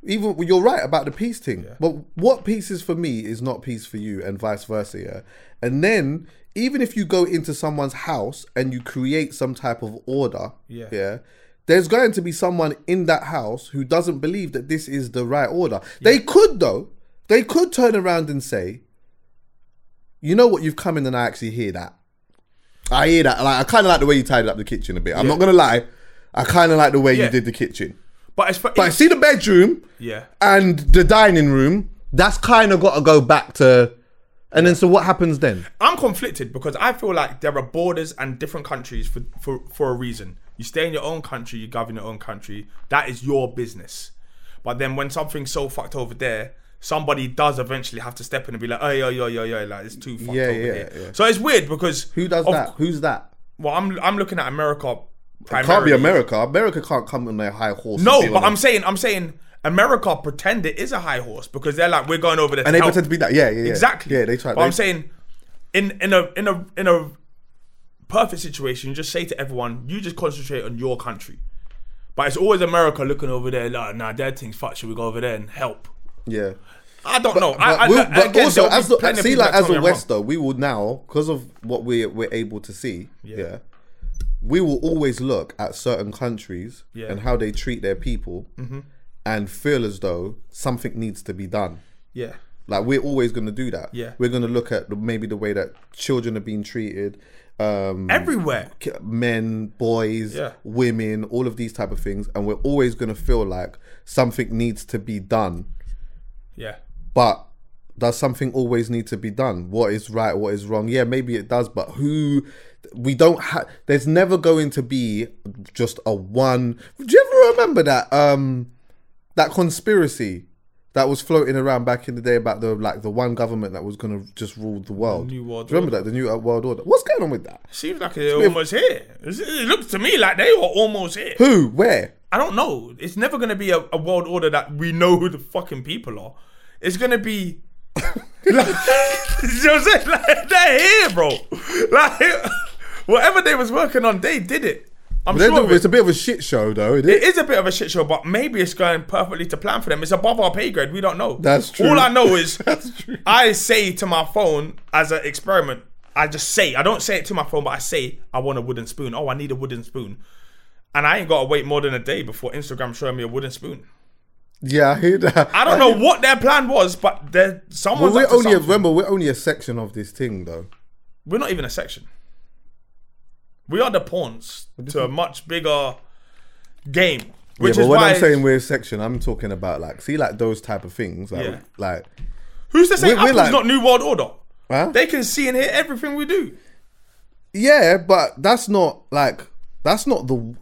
even you're right about the peace thing, but what peace is for me is not peace for you, and vice versa, yeah. And then even if you go into someone's house and you create some type of order, Yeah. yeah, there's going to be someone in that house who doesn't believe that this is the right order. They could though, they could turn around and say, you know what, you've come in and I actually hear that. I hear that. Like I kind of like the way you tidied up the kitchen a bit. I'm Yeah. not gonna lie. I kind of like the way Yeah. you did the kitchen. but it's But I see the bedroom yeah. and the dining room. That's kind of got to go back to. And then so what happens then? I'm conflicted because I feel like there are borders and different countries for, for, for a reason. You stay in your own country, you govern your own country. That is your business. But then when something's so fucked over there, somebody does eventually have to step in and be like, oh, yo, yo, yo, yo, like it's too fucked Yeah, over yeah, here. yeah. So it's weird because Who does of- that? Who's that? Well, I'm I'm looking at America. It can't be America. America can't come on their high horse. No, but I'm saying I'm saying America pretend it is a high horse because they're like we're going over there and they help. pretend to be that. Yeah, yeah, yeah. Exactly. Yeah, they try. But they, I'm saying, in in a in a in a perfect situation, you just say to everyone, you just concentrate on your country. But it's always America looking over there, like, nah, their thing's fucked. Should we go over there and help? Yeah. I don't know. But, I, we'll- I, but again, also, as plenty see, like as the West, though, we will now because of what we we're able to see. Yeah. Yeah. we will always look at certain countries Yeah. Mm-hmm. and how they treat their people, and feel as though something needs to be done. Yeah. Like we're always going to do that. Yeah. we're going to look at maybe the way that children are being treated. Um, Everywhere. men, boys, Yeah. women, all of these type of things, and we're always going to feel like something needs to be done. Yeah. But does something always need to be done? What is right? What is wrong? Yeah, maybe it does, but who? We don't have. There's never going to be just a one. Do you ever remember that um that conspiracy that was floating around back in the day about the like the one government that was going to just rule the world? New World Do you remember that the new world order? What's going on with that? Seems like they're almost here. It looks to me like they were almost here. Who? Where? I don't know. It's never gonna be a, a world order that we know who the fucking people are. It's gonna be like, you know what I'm saying? Like, they're here, bro. Like whatever they was working on, they did it. I'm They're sure. doing- of it. it's a bit of a shit show, though. Isn't It it? is a bit of a shit show, but maybe it's going perfectly to plan for them. It's above our pay grade. We don't know. That's true. All I know is That's true. I say to my phone as an experiment. I just say I don't say it to my phone, but I say I want a wooden spoon. Oh, I need a wooden spoon, and I ain't got to wait more than a day before Instagram showing me a wooden spoon. Yeah, I hear that. I don't know what their plan was, but there Well, we're only a, remember we're only a section of this thing, though. We're not even a section. We are the pawns to a much bigger game. Yeah, Which but is when I'm saying we're a section, I'm talking about like see like those type of things. Like, Yeah. like who's to say we're Apple's like- not New World Order? Huh? They can see and hear everything we do. yeah, but that's not like that's not the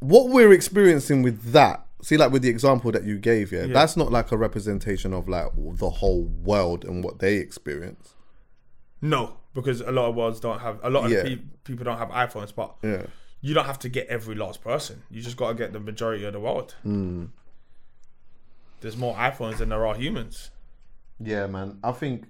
what we're experiencing with that. See, like with the example that you gave, yeah, that's not like a representation of like the whole world and what they experience. No, because a lot of worlds don't have a lot of Yeah. pe- people don't have iPhones, but Yeah. you don't have to get every last person. You just got to get the majority of the world. Hmm. There's more iPhones than there are humans. Yeah, man. I think.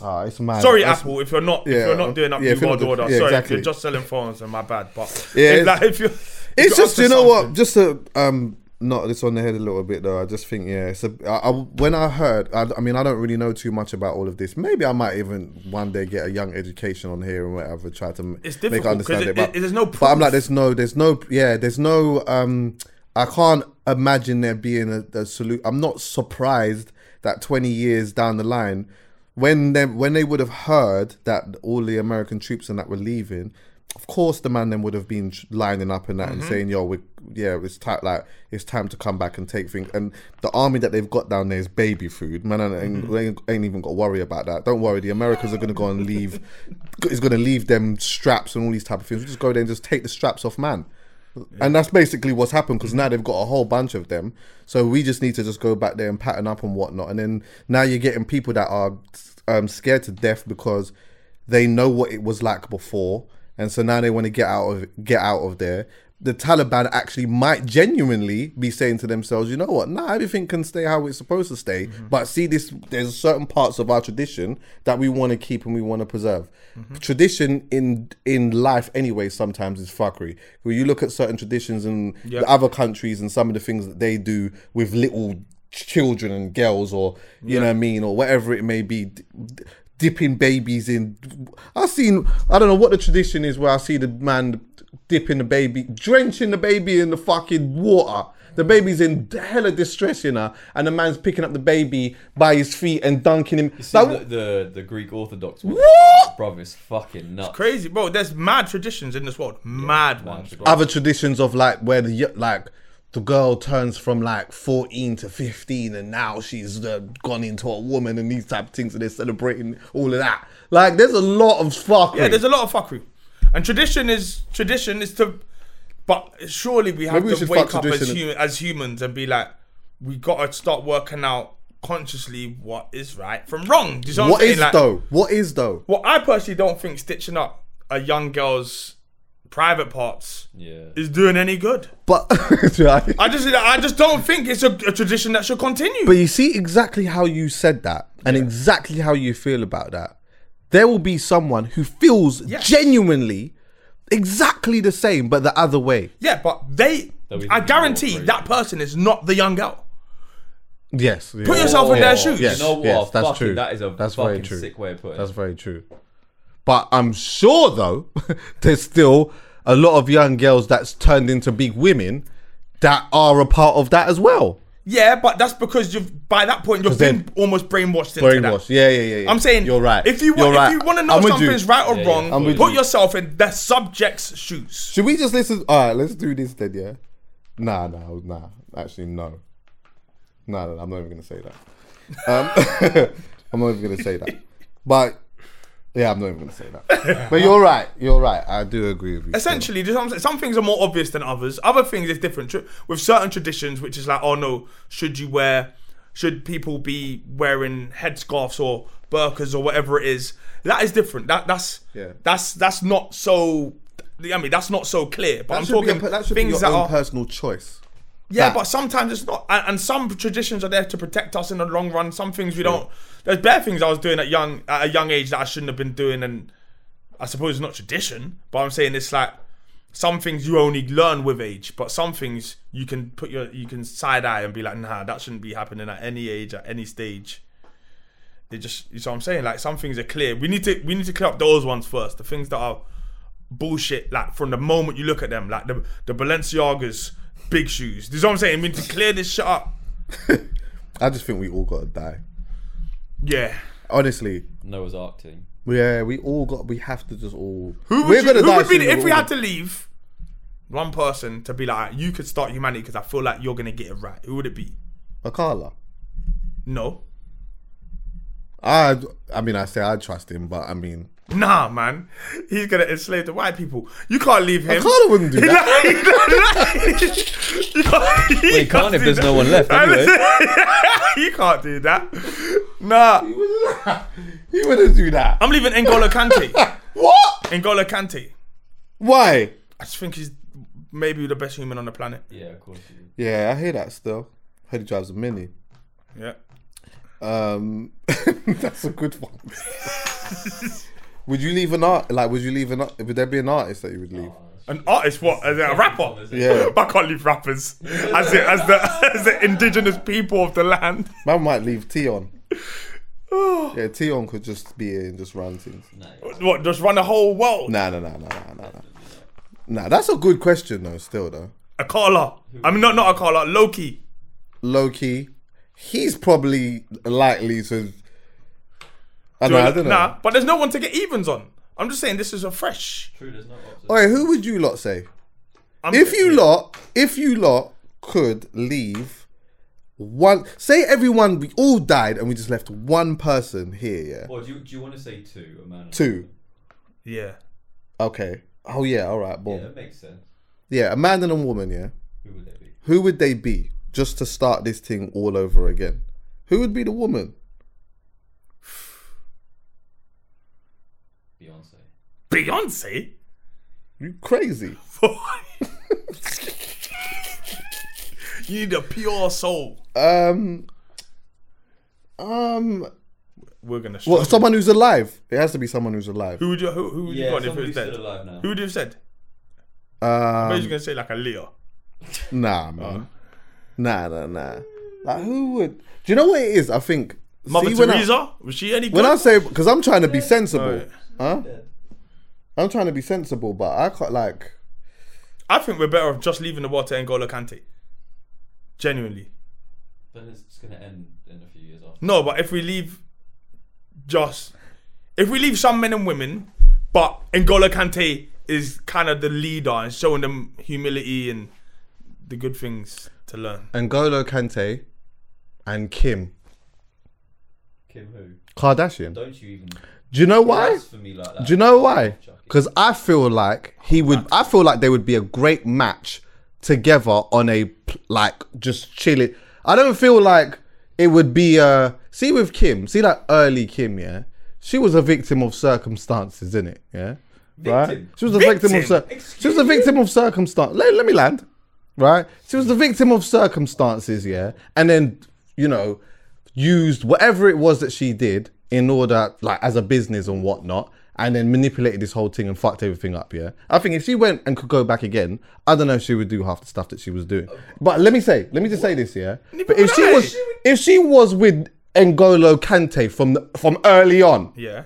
Ah, it's mad. Sorry, That's- Apple, if you're not if Yeah, you're not doing up yeah, New World Order. yeah, Sorry, exactly. if you're just selling phones, then my bad. But Yeah, if, like, if you're, It's just you know what, just to um knock this on the head a little bit though. I just think yeah, it's a, I, I, when I heard, I, I mean, I don't really know too much about all of this. Maybe I might even one day get a young education on here and whatever, try to It's make I understand it. it- But it- there's no But I'm like, there's no, there's no, yeah, there's no. um I can't imagine there being a, a salute. I'm not surprised that 20 years down the line, when they when they would have heard that all the American troops and that were leaving, of course the man then would have been lining up and that and mm-hmm. saying, "Yo, we yeah, it's time like it's time to come back and take things." And the army that they've got down there is baby food, man. And ain't, they ain't, ain't even got to worry about that. Don't worry, the Americans are gonna go and leave. Is gonna leave them straps and all these type of things. We just go there and just take the straps off, man. And that's basically what's happened because now they've got a whole bunch of them. So we just need to just go back there and pattern up and whatnot. And then now you're getting people that are um, scared to death because they know what it was like before, and so now they want to get out of get out of there. The Taliban actually might genuinely be saying to themselves, you know what? Nah, everything can stay how it's supposed to stay. Mm-hmm. But see, this there's certain parts of our tradition that we want to keep and we want to preserve. Mm-hmm. Tradition in in life, anyway, sometimes is fuckery. When you look at certain traditions in Yep. other countries and some of the things that they do with little children and girls, or you know what I mean, or whatever it may be. D- d- Dipping babies in, I've seen. I don't know what the tradition is where I see the man dipping the baby, drenching the baby in the fucking water. The baby's in hella distress, you know, and the man's picking up the baby by his feet and dunking him. You see Like, the, the the Greek Orthodox one? What? Bro, it's fucking nuts. crazy, bro. There's mad traditions in this world. mad ones. bro. other traditions of like where the like the girl turns from like 14 to 15 and now she's uh, gone into a woman and these type of things and they're celebrating all of that. Like there's a lot of fuck Yeah, there's a lot of fuckery, and tradition is tradition is to, but surely we have Maybe to wake up as, human, as humans and be like, we gotta start working out consciously what is right from wrong. Do you see what, what is Like, though? What is though? Well, I personally don't think stitching up a young girl's private parts Yeah. is doing any good. but I just, I just don't think it's a, a tradition that should continue. but you see exactly how you said that and exactly how you feel about that there will be someone who feels Yes. genuinely exactly the same but the other way yeah, but they, I guarantee that person is not the young girl. yes Put yourself in their shoes. Yes, You know what? yes, that's Fucking- true. that is a that's fucking very true. sick way of putting That's very true. But I'm sure though, there's still a lot of young girls that's turned into big women that are a part of that as well. Yeah, but that's because you've by that point you've 'Cause been almost brainwashed into Brainwashed. that. Yeah, yeah, yeah, yeah. I'm saying you're right. If you You're want, right. if you want to know I'm you. something's right or Yeah, yeah, wrong, I'm put you. yourself in the subject's shoes. Should we just listen? All right, let's do this then. Yeah. Nah, nah, nah. Actually, no. No, no, I'm not even gonna say that. Um, I'm not even gonna say that. But yeah, I'm not even gonna say that. But you're right. You're right. I do agree with you. Essentially, some, some things are more obvious than others. Other things is different. With certain traditions, which is like, oh no, should you wear, should people be wearing headscarves or burkas or whatever it is? That is different. That that's Yeah. that's that's not so. I mean, that's not so clear. But That I'm be a- talking that should be things your that own are personal choice. Yeah, That- but sometimes it's not. And, and some traditions are there to protect us in the long run. Some things we don't. There's bare things I was doing at young at a young age that I shouldn't have been doing, and I suppose it's not tradition. But I'm saying it's like some things you only learn with age, but some things you can put your you can side eye and be like, nah, that shouldn't be happening at any age at any stage. It just you know what I'm saying. Like some things are clear. We need to we need to clear up those ones first. The things that are bullshit. Like from the moment you look at them, like the the Balenciagas big shoes. This is what I'm saying. We need to clear this shit up. I just think we all gotta die. Yeah. Honestly, Noah's Ark team. yeah, we all got. We have to just all. Who would, we're you, gonna who die would be soon, if we we're had to leave? One person to be like, you could start humanity because I feel like you're gonna get it right. Who would it be? Akala. No. I I mean I say I trust him, but I mean Nah, man. He's gonna enslave the white people. You can't leave him. Akala wouldn't do that. you can't, Well, you can't if there's no one left anyway. you can't do that. Nah. he wouldn't do that. I'm leaving N'Golo Kante. What? N'Golo Kante. Why? I just think he's maybe the best human on the planet. Yeah, of course. You. Yeah, I hear that still. Heard he drives a mini. Yeah. Um, that's a good one. Would you leave an art? Like, would you leave an? Would there be an artist that you would leave? An artist, what? As a rapper? Yeah. I can't leave rappers as the, as the as the indigenous people of the land. Man might leave Tion. yeah, Tion could just be here and just run things. What? Just run the whole world? Nah, nah, nah, nah, nah, nah, nah. Nah, that's a good question though. Still though, Akala. I mean, not not Akala. Loki. low key, he's probably likely to. I, know, I don't know. Nah, but there's no one to get evens on. I'm just saying this is a fresh. True, there's no option. Alright, who would you lot say? I'm If you lot, if you lot could leave one, say everyone we all died and we just left one person here, yeah, Or do you, do you want to say two, a man? and a two. woman? yeah. Okay. Oh yeah, all right, Yeah, boom. that makes sense. Yeah, a man and a woman, yeah. Who would they be? Who would they be just to start this thing all over again? Who would be the woman? Beyonce. Beyonce. You crazy? you need a pure soul. Um, um, We're gonna. well, someone who's alive. It has to be someone who's alive. Who would you? Who, who would you Yeah, got if it was dead? alive. Who would you have said? I bet Um, you're gonna say like a Leo. nah, man. Nah, nah, nah. Like, who would? Do you know what it is? I think. Mother see, when I- Teresa. was she any good? When I say, because I'm trying to be sensible, Alright. huh? I'm trying to be sensible, but I can't like. I think we're better off just leaving the world to N'Golo Kante. Genuinely. Then it's just gonna end in a few years after. No, but if we leave just if we leave some men and women, but N'Golo Kante is kind of the leader and showing them humility and the good things to learn. N'Golo Kante and Kim Kim who? Kardashian. Don't you even Do you know why? blasphemy like that? Do you know why? Because I feel like he would. I feel like they would be a great match together on a like just chilling. I don't feel like it would be uh See with Kim, see that early Kim, yeah. She was a victim of circumstances, isn't it? Yeah. Right. Victim? She was a victim, of cir- she was a victim of circumstance. Let, let me land. Right. She was the victim of circumstances, yeah, and then you know used whatever it was that she did in order, like as a business and whatnot, and then manipulated this whole thing and fucked everything up. Yeah, I think if she went and could go back again, I don't know if she would do half the stuff that she was doing. But let me say, let me just say this, yeah. But if she was, if she was with N'Golo Kante from the, from early on, Yeah.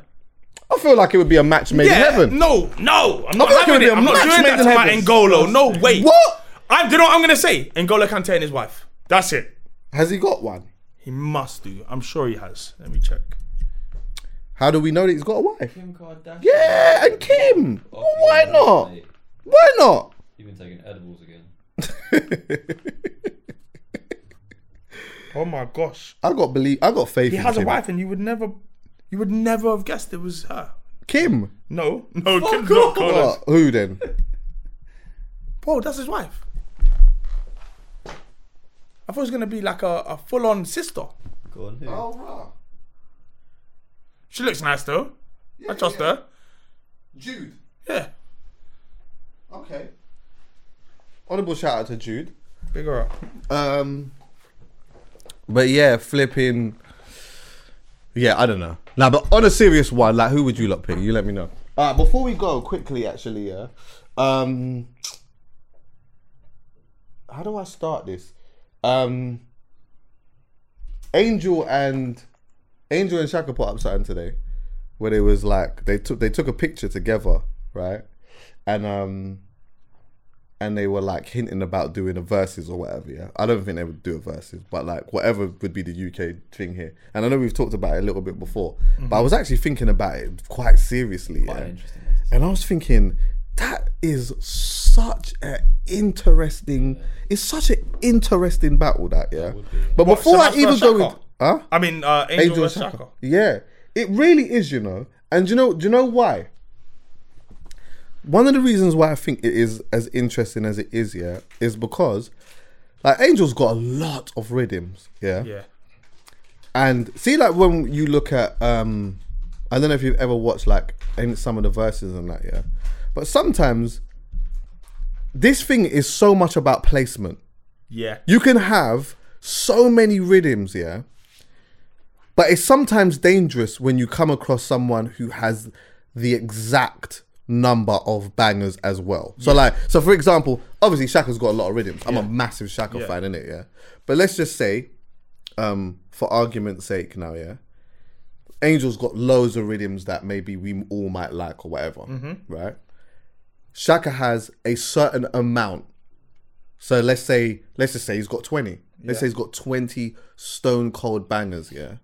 I feel like it would be a match made in heaven. No, no, I'm not feel like it would having be it. a I'm not match doing made that in to my heaven. N'Golo. No, wait. What? I, do you know what I'm gonna say? N'Golo Kante and his wife. That's it. Has he got one? He must do. I'm sure he has. Let me check. How do we know that he's got a wife? Kim Kardashian. Yeah, and Kim. Oh, Well, why not? mate. Why not? You've been taking edibles again. Oh my gosh. I got believe. I got faith. He in has a wife, and you would never, you would never have guessed it was her. Kim. No, no, Kim's off. not What? Who then? Bro, that's his wife. I thought it was gonna be like a, a full-on sister. Go on, who? Oh, She looks nice though. I trust her. Jude. Yeah, Okay. Honorable shout out to Jude. big her up. Um, but yeah, flipping. Yeah, I don't know. Now, but on a serious one, like, who would you lot pick? You let me know. Alright, before we go, quickly, actually, yeah. Um, how do I start this? Um, Angel and Angel and Shakka put up something today, where they was like they took they took a picture together, right? And um, and they were like hinting about doing a verses or whatever. Yeah, I don't think they would do a verses, but like whatever would be the UK thing here. And I know we've talked about it a little bit before, but I was actually thinking about it quite seriously. Quite yeah? interesting one to see. And I was thinking, that is such an interesting. It's such an interesting battle that yeah. But What, before I even go, Shakka? Huh? I mean, uh, Angel, Angel. Shakka. Shakka. Yeah, it really is, you know. And you know, do you know why? One of the reasons why I think it is as interesting as it is, yeah, is because like Angel's got a lot of rhythms, yeah. Yeah. And see, like when you look at, um I don't know if you've ever watched like in some of the verses and that, yeah. But sometimes this thing is so much about placement. Yeah. You can have so many rhythms, yeah. But it's sometimes dangerous when you come across someone who has the exact number of bangers as well. So like so for example, obviously Shakka's got a lot of rhythms. I'm a massive Shakka Yeah. fan, innit, yeah. But let's just say, um, for argument's sake now, yeah. Angel's got loads of rhythms that maybe we all might like or whatever, right? Shakka has a certain amount. So let's say, let's just say he's got 20. Let's say he's got 20 stone cold bangers, yeah.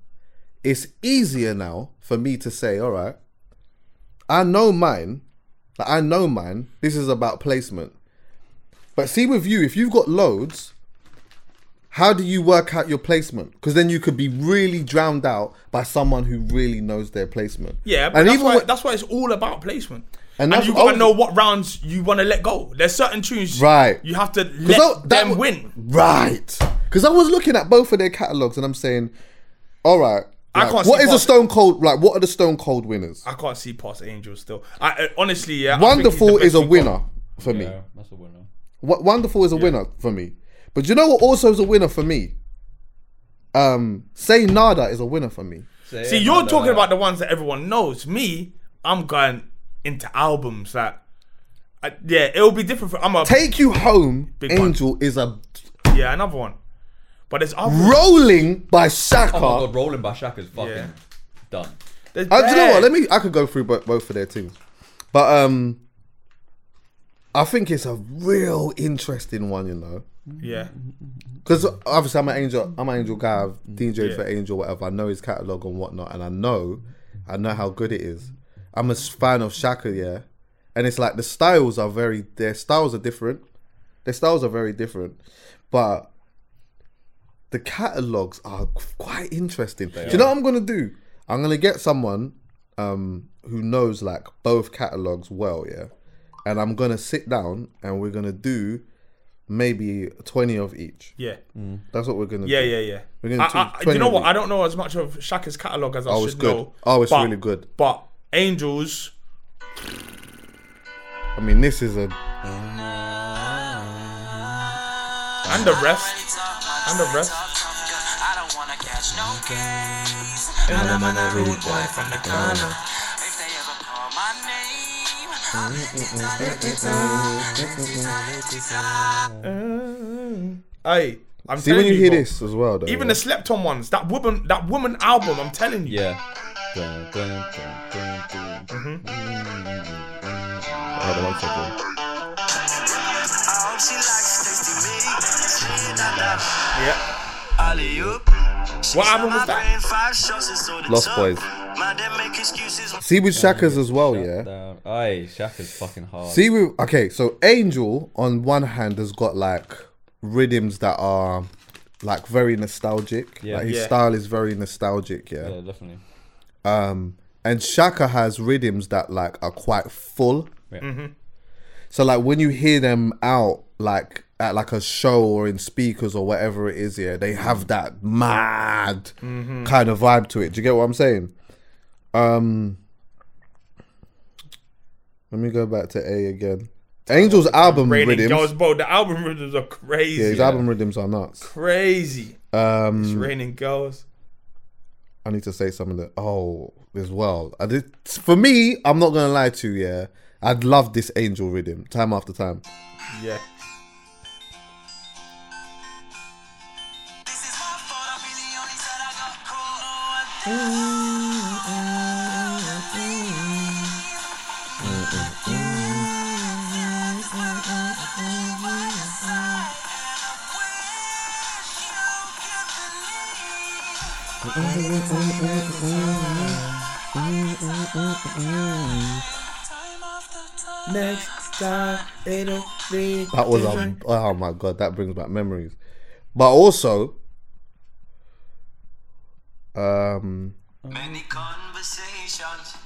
It's easier now for me to say, all right, I know mine. Like, I know mine. This is about placement. But see, with you, if you've got loads, how do you work out your placement? Because then you could be really drowned out by someone who really knows their placement. Yeah, but and that's, even why, when- that's why it's all about placement. And And, you gotta know what rounds you want to let go. There's certain tunes, Right. You have to let that- that them win. Right. Because I was looking at both of their catalogs and I'm saying, all right. I like, can't what see is a Stone Cold? Like, what are the Stone Cold winners? I can't see past Angel still. I, I honestly, yeah. I think he's Wonderful is a winner got. for me. Yeah, that's a winner. What Wonderful is a winner for me. But you know what also is a winner for me? Um, Say Nada is a winner for me. See, you're talking about the ones that everyone knows. Me, I'm going into albums that, I, yeah, it'll be different. For, I'm a Take You Home, Big one. Angel is a yeah, another one. But it's other. rolling by Shakka. Oh my god, rolling by Shakka's fucking Yeah. done. There's Uh, do you know what? Let me. I could go through both, both of their teams, but um, I think it's a real interesting one. You know, Yeah, because obviously I'm an angel. I'm an angel guy. I've DJed Yeah. for Angel, whatever. I know his catalog and whatnot, and I know, I know how good it is. I'm a s- fan of Shakka, yeah, and it's like the styles are very. Their styles are different. Their styles are very different, but the catalogs are quite interesting. Do you know what I'm gonna do? I'm gonna get someone um, who knows like both catalogs well, yeah, and I'm gonna sit down and we're gonna do maybe 20 of each. yeah, That's what we're gonna yeah, do. yeah, yeah. Yeah. We're gonna I, I, do you know what? Each. I don't know as much of Shakka's catalog as I Oh, should it's good. know. Oh, it's but- really good. But Angels, I mean, this is a and the rest, and the rest. Hey, I'm see when you hear bro, this as well. Though, Even yeah. the slept on ones, that woman, that woman album. I'm telling you. Yeah. Dun, dun, dun, dun, dun. Hold on one second. Yeah. What album was that? Lost Boys. See with Shakka's as well, yeah. Down. Aye, Shakka's fucking hard. See with okay, so Angel on one hand has got like rhythms that are like very nostalgic. Yeah. like his Yeah. style is very nostalgic, yeah. yeah, definitely. Um, and Shakka has rhythms that like are quite full. Yeah. So like when you hear them out like at like a show or in speakers or whatever it is, yeah, they have that mad kind of vibe to it. Do you get what I'm saying? Um Let me go back to A again. Angel's album rhythms. Raining rhythms. Girls, bro. The album rhythms are crazy. yeah, his album rhythms are nuts. Crazy. Um It's raining girls. I need to say some of the oh as well. I did for me, I'm not gonna lie to you, yeah. I'd love this angel rhythm time after time. Yeah. That was um, a Oh my god, that brings back memories. But also, um, Many conversations.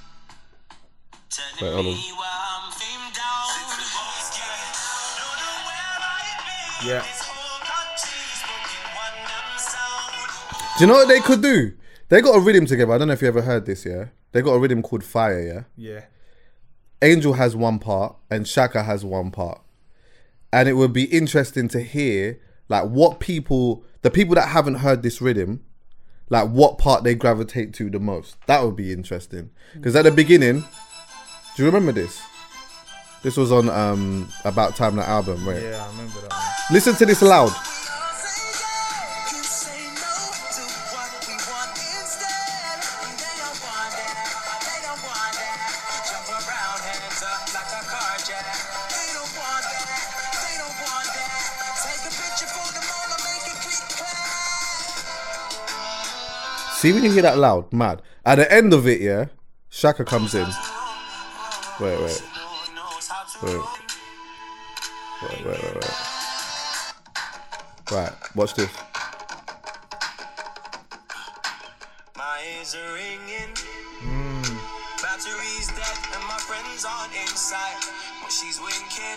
Telling Wait, hold on. me why I'm famed down. Don't know where I've been. Yeah. This whole country's spoken one damn sound. do you know what they could do? They got a rhythm together. I don't know if you ever heard this. Yeah, they got a rhythm called Fire. Yeah, Yeah. Angel has one part and Shakka has one part, and it would be interesting to hear like what people, the people that haven't heard this rhythm, like what part they gravitate to the most. That would be interesting because at the beginning, do you remember this? This was on um about time that album, right? Yeah, I remember that. One. Listen to this loud. See when you hear that loud, mad. At the end of it, yeah, Shakka comes in. Wait, wait, wait, wait, wait, wait, wait. Right, watch this. My ears are ringing. Hmm. Batteries dead and my friends aren't inside. When she's winking,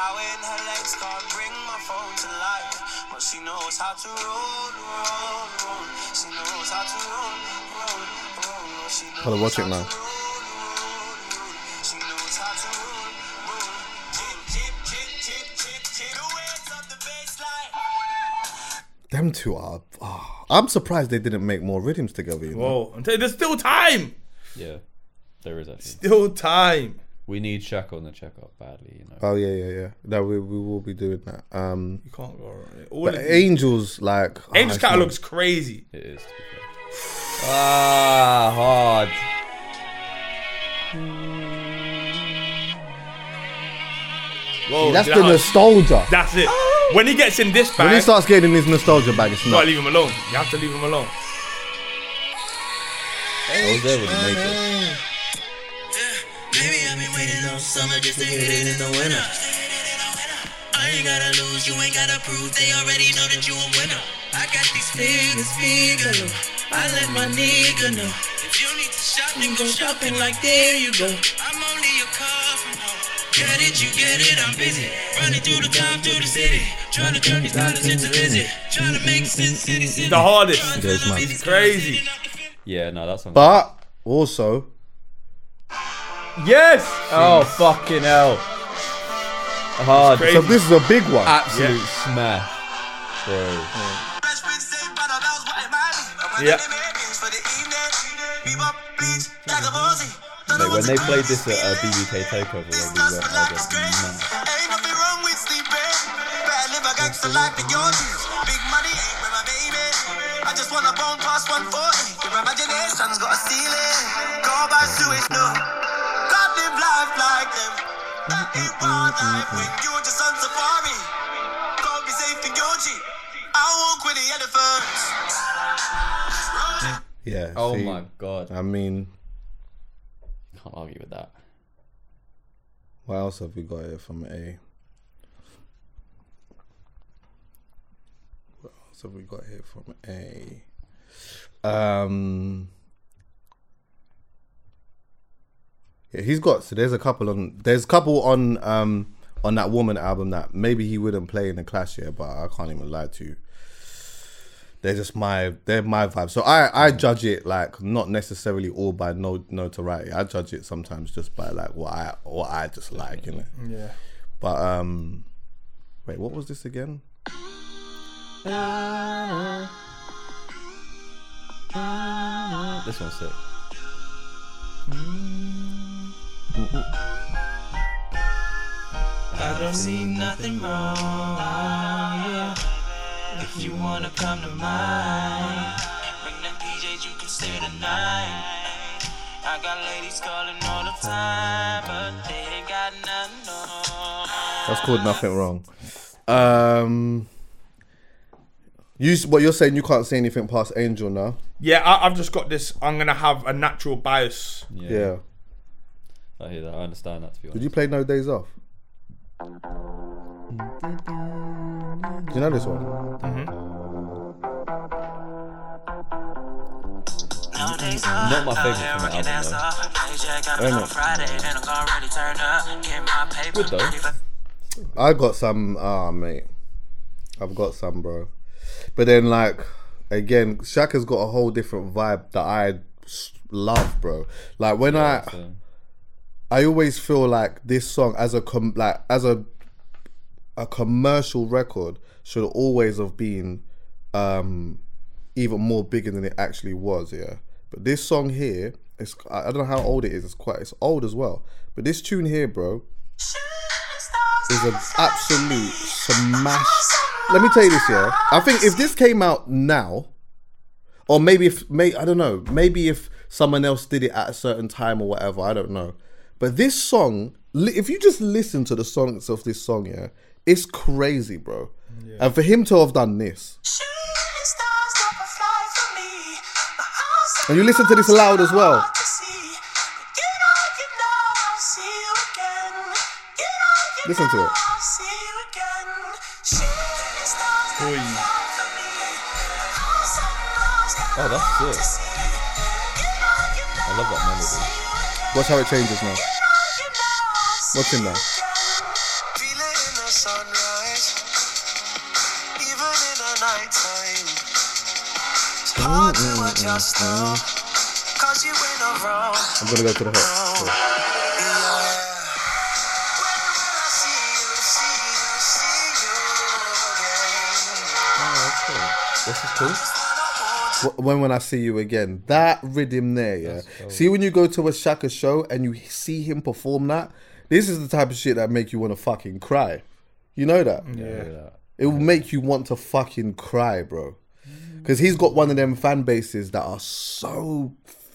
power in her legs can't bring my phone to life. But she knows how to roll, roll, roll. She knows how to roll, roll, roll. She knows Hold on, watch it now. Them two are. ah, I'm surprised they didn't make more rhythms together. You know? Whoa, I'm telling you, there's still time. Yeah, there is actually. Still time. We need Shakka on the checkup badly, you know. Oh yeah, yeah, yeah. No, we we will be doing that. Um, You can't go wrong. All but of Angels like Angel's it's not- catalog's crazy. It is. To be. Ah, hard. Whoa, That's the that? nostalgia. That's it. When he gets in this bag, When he starts getting in his nostalgia bag, it's gotta not. leave him alone. You have to leave him alone. I was there when he made this. Baby, I've been waiting all summer just to hit it in the winter. I ain't gotta lose, you ain't gotta prove. They already know that you a winner. I got these figures, figure. I let my nigga know. If you need to shop, then go shopping like there you go. I'm only a car from home. Get it, you get it, I'm busy. Running through the town, through the city. Trying to turn these dollars into visit. Trying to make sense, city, city. The hardest. Yeah, it's mad. It's crazy. Yeah, no, that's on. But also, yes. Oh fucking hell. Hard. Crazy. so this is a big one. Absolute smash, bro. Yeah. Mate, when they played this at uh, BBK Takeover, when we went, I was like, man. Ain't nothing wrong with sleeping. Better live a gangster life than your dreams. Big money ain't where my baby. I just wanna bone past 140. Your imagination's got a ceiling. Go by Suez, no. God live life like them. That ain't wild life when you're just on safari. Go be safe in your Jeep. I walk with the elephants. Yeah. Oh see, my god, I mean, can't argue with that. what else have we got here from A? What else have we got here from A? Um. Yeah, he's got so there's a couple on there's a couple on um on that woman album that maybe he wouldn't play in the clash here, but I can't even lie to you. They're just my they're my vibe. So I I judge it like not necessarily all by no notoriety. I judge it sometimes just by like what I what I just like, you know. Yeah. But um wait, what was this again? This one's sick. I don't see nothing wrong. Yeah. If you wanna come to mine, bring them PJs, you can stay tonight. I got ladies calling all the time, but they ain't got nothing on. That's called nothing wrong. Um you what you're saying you can't say anything past Angel now? Yeah, I, I've just got this. I'm gonna have a natural bias. Yeah. Yeah. I hear that. I understand that. To be honest. Did you play No Days Off? Do you know this one? Not my favourite from the album, though. Good though. I got some. Ah, mate, I've got some, bro. But then, like, again, Shakka's got a whole different vibe that I love, bro. Like when I, So, I always feel like this song as a com- like as a a commercial record should always have been um even more bigger than it actually was, yeah. But this song here, it's I don't know how old it is. It's quite it's old as well. But this tune here, bro, is an absolute smash. Let me tell you this, yeah. I think if this came out now, or maybe if may I don't know, maybe if someone else did it at a certain time or whatever, I don't know. But this song, if you just listen to the songs of this song, yeah, it's crazy, bro. And for him to have done this, and you listen to this loud as well. Listen to it. oh, that's sick. I love that melody. Watch how it changes now. Watch him now. In the sunrise, even in the nighttime. It's hard to adjust now, cause you ain't around. I'm gonna go to the again. Oh, What's this? Wh- When when I see you again, that rhythm there, yeah. See when you go to a Shakka show and you see him perform that, this is the type of shit that make you want to fucking cry. You know that? Yeah. It will make you want to fucking cry, bro. Because he's got one of them fan bases that are so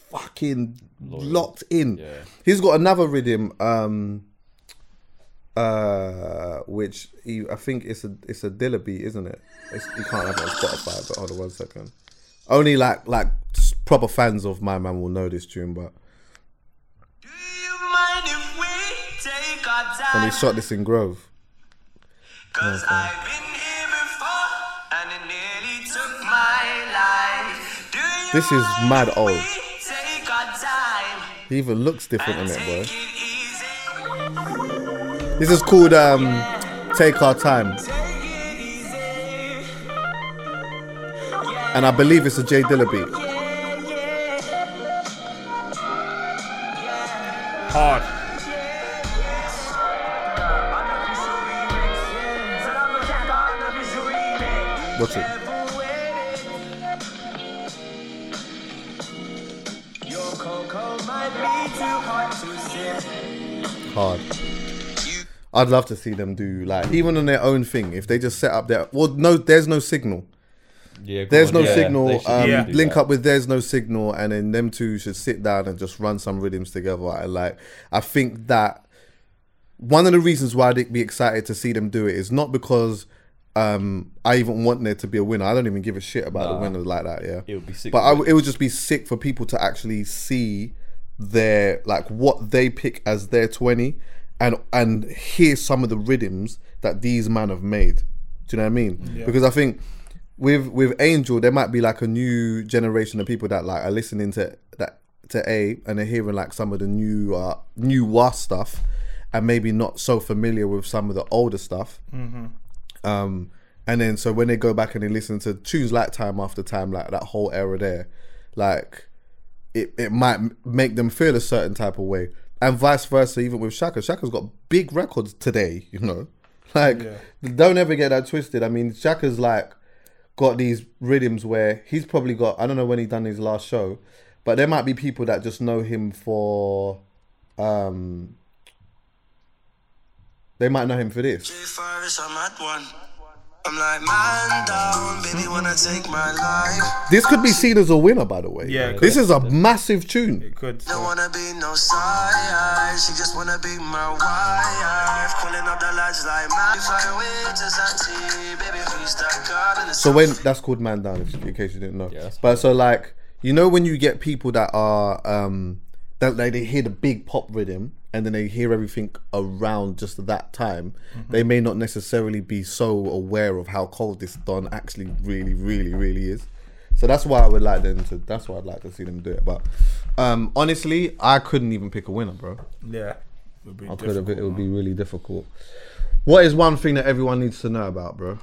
fucking locked in. Yeah. He's got another rhythm, um, uh, which he, I think it's a it's a Dilla beat, isn't it? It's, you can't have it on Spotify, but hold on one second. Only like like proper fans of my man will know this tune, but Do you mind if we take our and he shot this in Grove. Cause I've been here before and it nearly took my life. This is mad old. Take our time He even looks different in it, bro. it. This is called um, Take Our Time, and I believe it's a J Dilla beat. Hard. Watch it. Your cocoa might be too hot to sip. hard. I'd love to see them do like even on their own thing. If they just set up their well, no, there's no signal. Yeah. There's on, no yeah, signal. Um, Yeah. Link that. up with there's no signal, and then them two should sit down and just run some rhythms together. I like. I think that one of the reasons why I'd be excited to see them do it is not because um, I even want there to be a winner. I don't even give a shit about the Nah. winners like that. Yeah, It would be sick But I, it would just be sick for people to actually see their like what they pick as their twenty, and and hear some of the rhythms that these men have made. Do you know what I mean? Because I think with with Angel, there might be like a new generation of people that like are listening to that to A and they're hearing like some of the new uh new was stuff, and maybe not so familiar with some of the older stuff. Um, and then so when they go back and they listen to tunes like Time After Time, like that whole era there, like it, it might make them feel a certain type of way. And vice versa, even with Shakka. Shakka's got big records today, you know? Like, don't ever get that twisted. I mean, Shakka's like got these rhythms where he's probably got, I don't know when he done his last show, but there might be people that just know him for, um, they might know him for this. Like, man down, baby, wanna take my life. This could be seen as a winner, by the way. Yeah, it this could. is a massive tune. It could. Don't wanna be no side, she just wanna be my wife. Pulling up the lights like man, fly away to Santi, baby, who's that girl So when that's called man down, in case you didn't know. Yeah, but so like you know when you get people that are um that like, they hear the big pop rhythm and then they hear everything around just that time, Mm-hmm. they may not necessarily be so aware of how cold this Don actually really, really, really is. So that's why I would like them to. That's why I'd like to see them do it. But um, honestly, I couldn't even pick a winner, bro. Yeah. It would be I could have. It would be really difficult. What is one thing that everyone needs to know about, bro?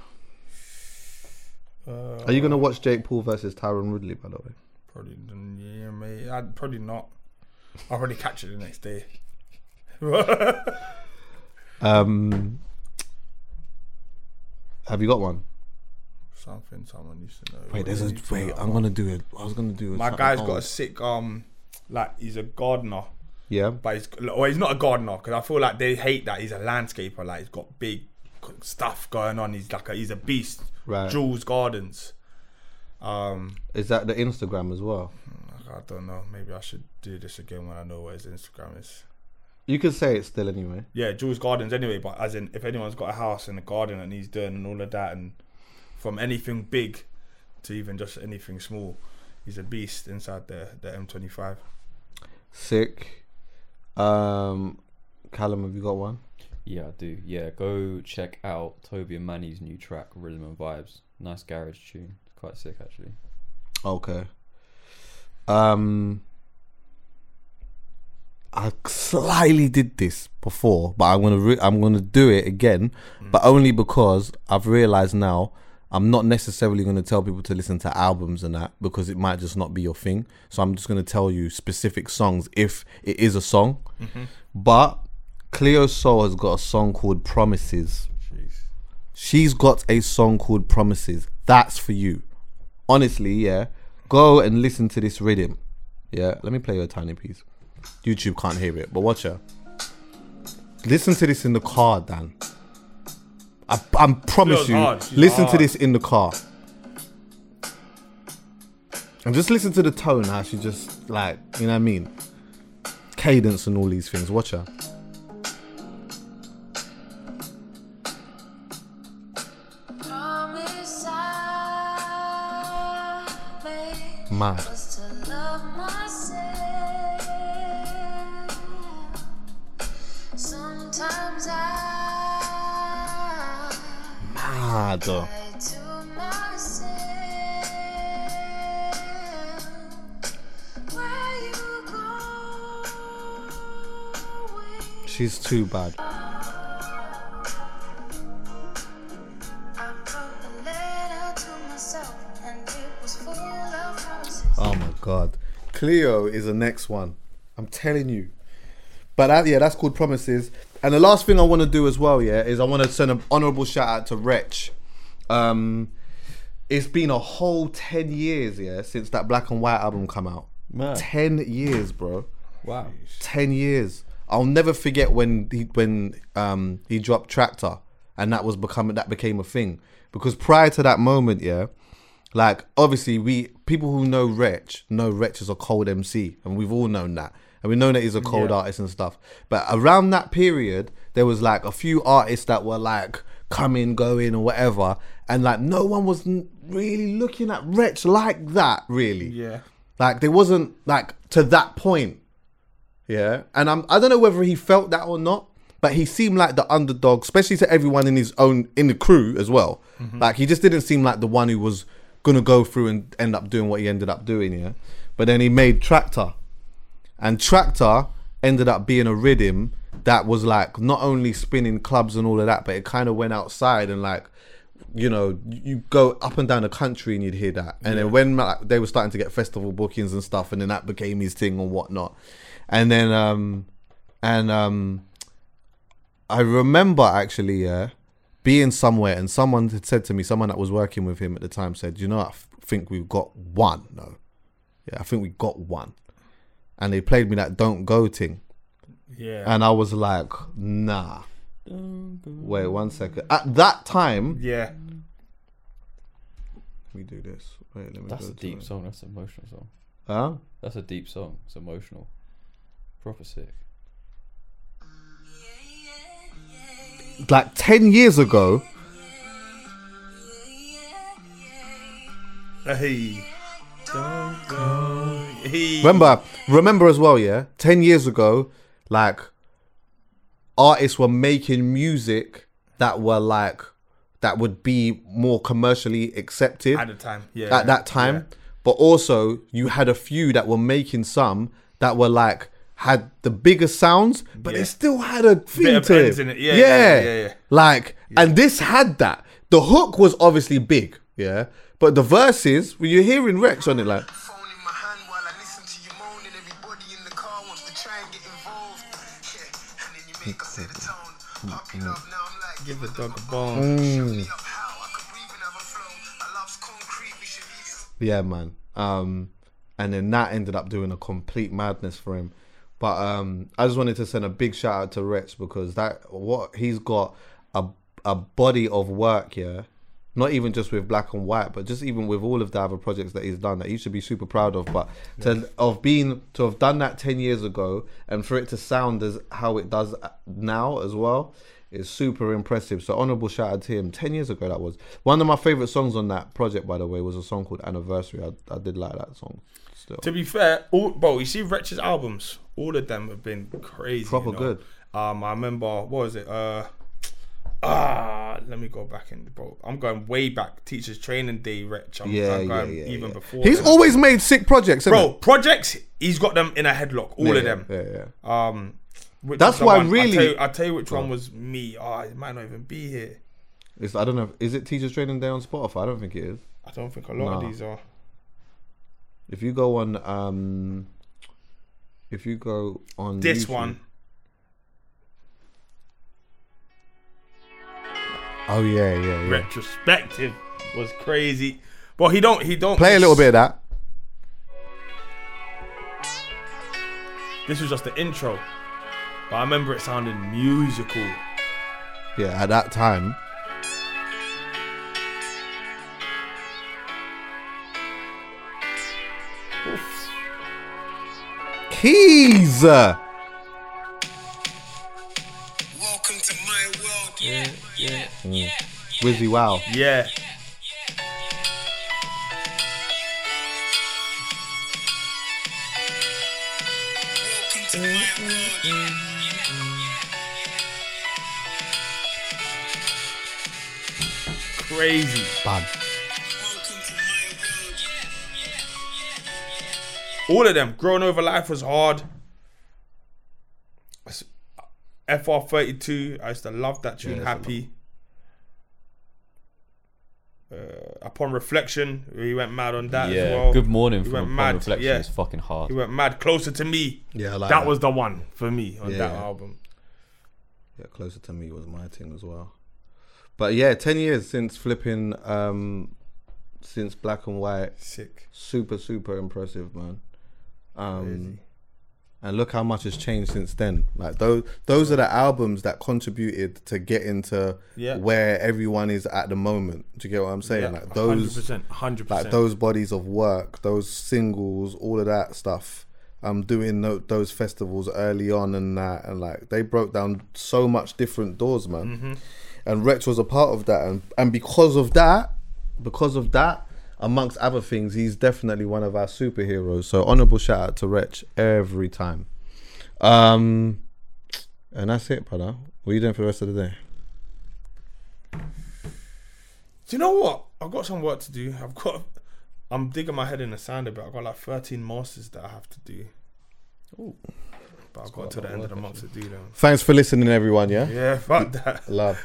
Uh, Are you gonna watch Jake Paul versus Tyron Woodley? By the way, Probably, yeah, mate. I'd probably not. I'll probably catch it the next day. Um, have you got one? Something someone used to know. Wait, there's a do you need to wait. I'm gonna do it. I was gonna do it. My guy's got a sick um, like he's a gardener, yeah. but he's or he's not a gardener because I feel like they hate that he's a landscaper. Like he's got big stuff going on. He's like a, he's a beast. Right. Jules Gardens. Um, Is that the Instagram as well? I don't know. Maybe I should do this again when I know what his Instagram is. You can say it still anyway. Yeah, Jules Gardens anyway. But as in, if anyone's got a house and a garden and he's doing and all of that, and from anything big to even just anything small, he's a beast inside the the M25. Sick. Um, Callum, have you got one? Yeah, I do. Yeah, go check out Toby and Manny's new track, Rhythm and Vibes. Nice garage tune. It's quite sick, actually. Okay. Um, I slightly did this before, but I'm gonna re- I'm gonna do it again, but mm. only because I've realized now I'm not necessarily gonna tell people to listen to albums and that because it might just not be your thing. So I'm just gonna tell you specific songs if it is a song. Mm-hmm. But Cleo Sol has got a song called Promises. Jeez. She's got a song called Promises. That's for you. Honestly, yeah. Go and listen to this rhythm. Yeah. Let me play you a tiny piece. YouTube can't hear it, but watch her. Listen to this in the car, Dan. I, I promise Cleo's you. hard. She's Listen to this in the car. And just listen to the tone, how she just like, you know what I mean? Cadence and all these things. Watch her. Promise Mad. Full of promises. Oh my god. Cleo is the next one. I'm telling you. But that, yeah, that's called Promises. And the last thing I want to do as well, yeah, is I want to send an honourable shout out to Wretch. Um, it's been a whole 10 years, yeah, since that Black and White album come out. Mad. 10 years, bro. Wow. 10 years. I'll never forget when he when um he dropped Traktor and that was becoming that became a thing because prior to that moment, yeah, like obviously we people who know Wretch know Wretch is a cold MC and we've all known that. And we know that he's a cold artist and stuff. But around that period, there was like a few artists that were like coming, going, or whatever, and like no one was really looking at Wretch like that, really. Yeah. Like there wasn't like to that point. Yeah. And I'm I don't know whether he felt that or not, but he seemed like the underdog, especially to everyone in his own in the crew as well. Mm-hmm. Like he just didn't seem like the one who was gonna go through and end up doing what he ended up doing, yeah. But then he made Traktor. And Traktor ended up being a rhythm that was like not only spinning clubs and all of that, but it kind of went outside and like, you know, you go up and down the country and you'd hear that. And then when like, they were starting to get festival bookings and stuff, and then that became his thing and whatnot. And then, um, and um, I remember actually, yeah, being somewhere and someone had said to me, someone that was working with him at the time said, you know, I f- think we've got one. No, yeah, I think we got one. And they played me that "Don't Go" thing, Yeah. and I was like, nah. Wait one second. At that time, yeah. let me do this. Wait, let me That's go a deep it. song. That's an emotional song. Huh? That's a deep song. It's emotional. Proper sick. Like ten years ago, Hey. Don't go. He Remember, remember as well, yeah. Ten years ago, like artists were making music that were like that would be more commercially accepted at the time. Yeah. at that time. Yeah. But also, you had a few that were making some that were like had the bigger sounds, but Yeah. they still had a feel of to it. it. Yeah, yeah, yeah, yeah. Like, and this had that. The hook was obviously big, yeah. But the verses, when you're hearing Wretch on it, like, have a flow. I love's concrete, we should be. yeah, man. Um, and then that ended up doing a complete madness for him. But um, I just wanted to send a big shout out to Wretch because that what he's got a a body of work, yeah. Not even just with black and white, but just even with all of the other projects that he's done that he should be super proud of. But to of being to have done that ten years ago and for it to sound as how it does now as well is super impressive. So honorable shout out to him. Ten years ago that was one of my favorite songs on that project. By the way, was a song called Anniversary. I, I did like that song. Still, To be fair, all bro, you see Wretch's albums, all of them have been crazy. Proper you know? good. Um, I remember what was it? Uh, ah, let me go back in, the bro. I'm going way back. Teachers Training Day, Wretch. I'm, yeah, I'm yeah, going yeah. even yeah. before. He's then. always made sick projects, bro. Projects, he's got them in a headlock. All Yeah, of them. Yeah, yeah. Um, which That's why one- really- I'll tell, you, tell you which one was me. Oh, it might not even be here. It's, I don't know. Is it Teachers Training Day on Spotify? I don't think it is. I don't think a lot of these are. If you go on, um, if you go on This YouTube- one. Oh yeah, yeah, yeah. Wretchrospective was crazy. But he don't he don't Play a little bit of that. This was just the intro. But I remember it sounding musical. Yeah, at that time. Keys. Welcome to my world. Yeah, yeah. Wizzy Wow. Yeah. Welcome to my world. Crazy. Bad. Welcome to my world. All of them. Growing over life was hard. FR32. I used to love that tune. Yeah, Happy. Uh, upon reflection, he went mad on that yeah. as well. Good morning He from went Upon mad. Reflection yeah. is fucking hard. He went mad. Closer to me. Yeah, I like that, that. was the one for me on Yeah. that album. Yeah, closer to me was my thing as well. But yeah, ten years since flipping, um, since Black and White. Sick. Super, super impressive, man. Um, and look how much has changed since then. Like those, those are the albums that contributed to getting to Yeah. where everyone is at the moment. Do you get what I'm saying? Yeah, like those, 100%, 100%. like those bodies of work, those singles, all of that stuff. Um, doing those festivals early on and that, and like they broke down so much different doors, man. Mm-hmm. And Wretch was a part of that, and and because of that, because of that, amongst other things, he's definitely one of our superheroes. So honorable shout out to Wretch every time. Um, and that's it, brother. What are you doing for the rest of the day? Do you know what? I've got some work to do. I've got. I'm digging my head in the sand a bit. I've got like 13 masters that I have to do. But I've got to the end of the month to do them. Thanks for listening, everyone. Yeah, Yeah, fuck that. love.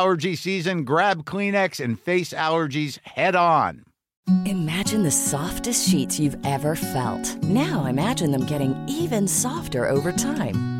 allergy season, grab Kleenex and face allergies head on. Imagine the softest sheets you've ever felt. Now imagine them getting even softer over time.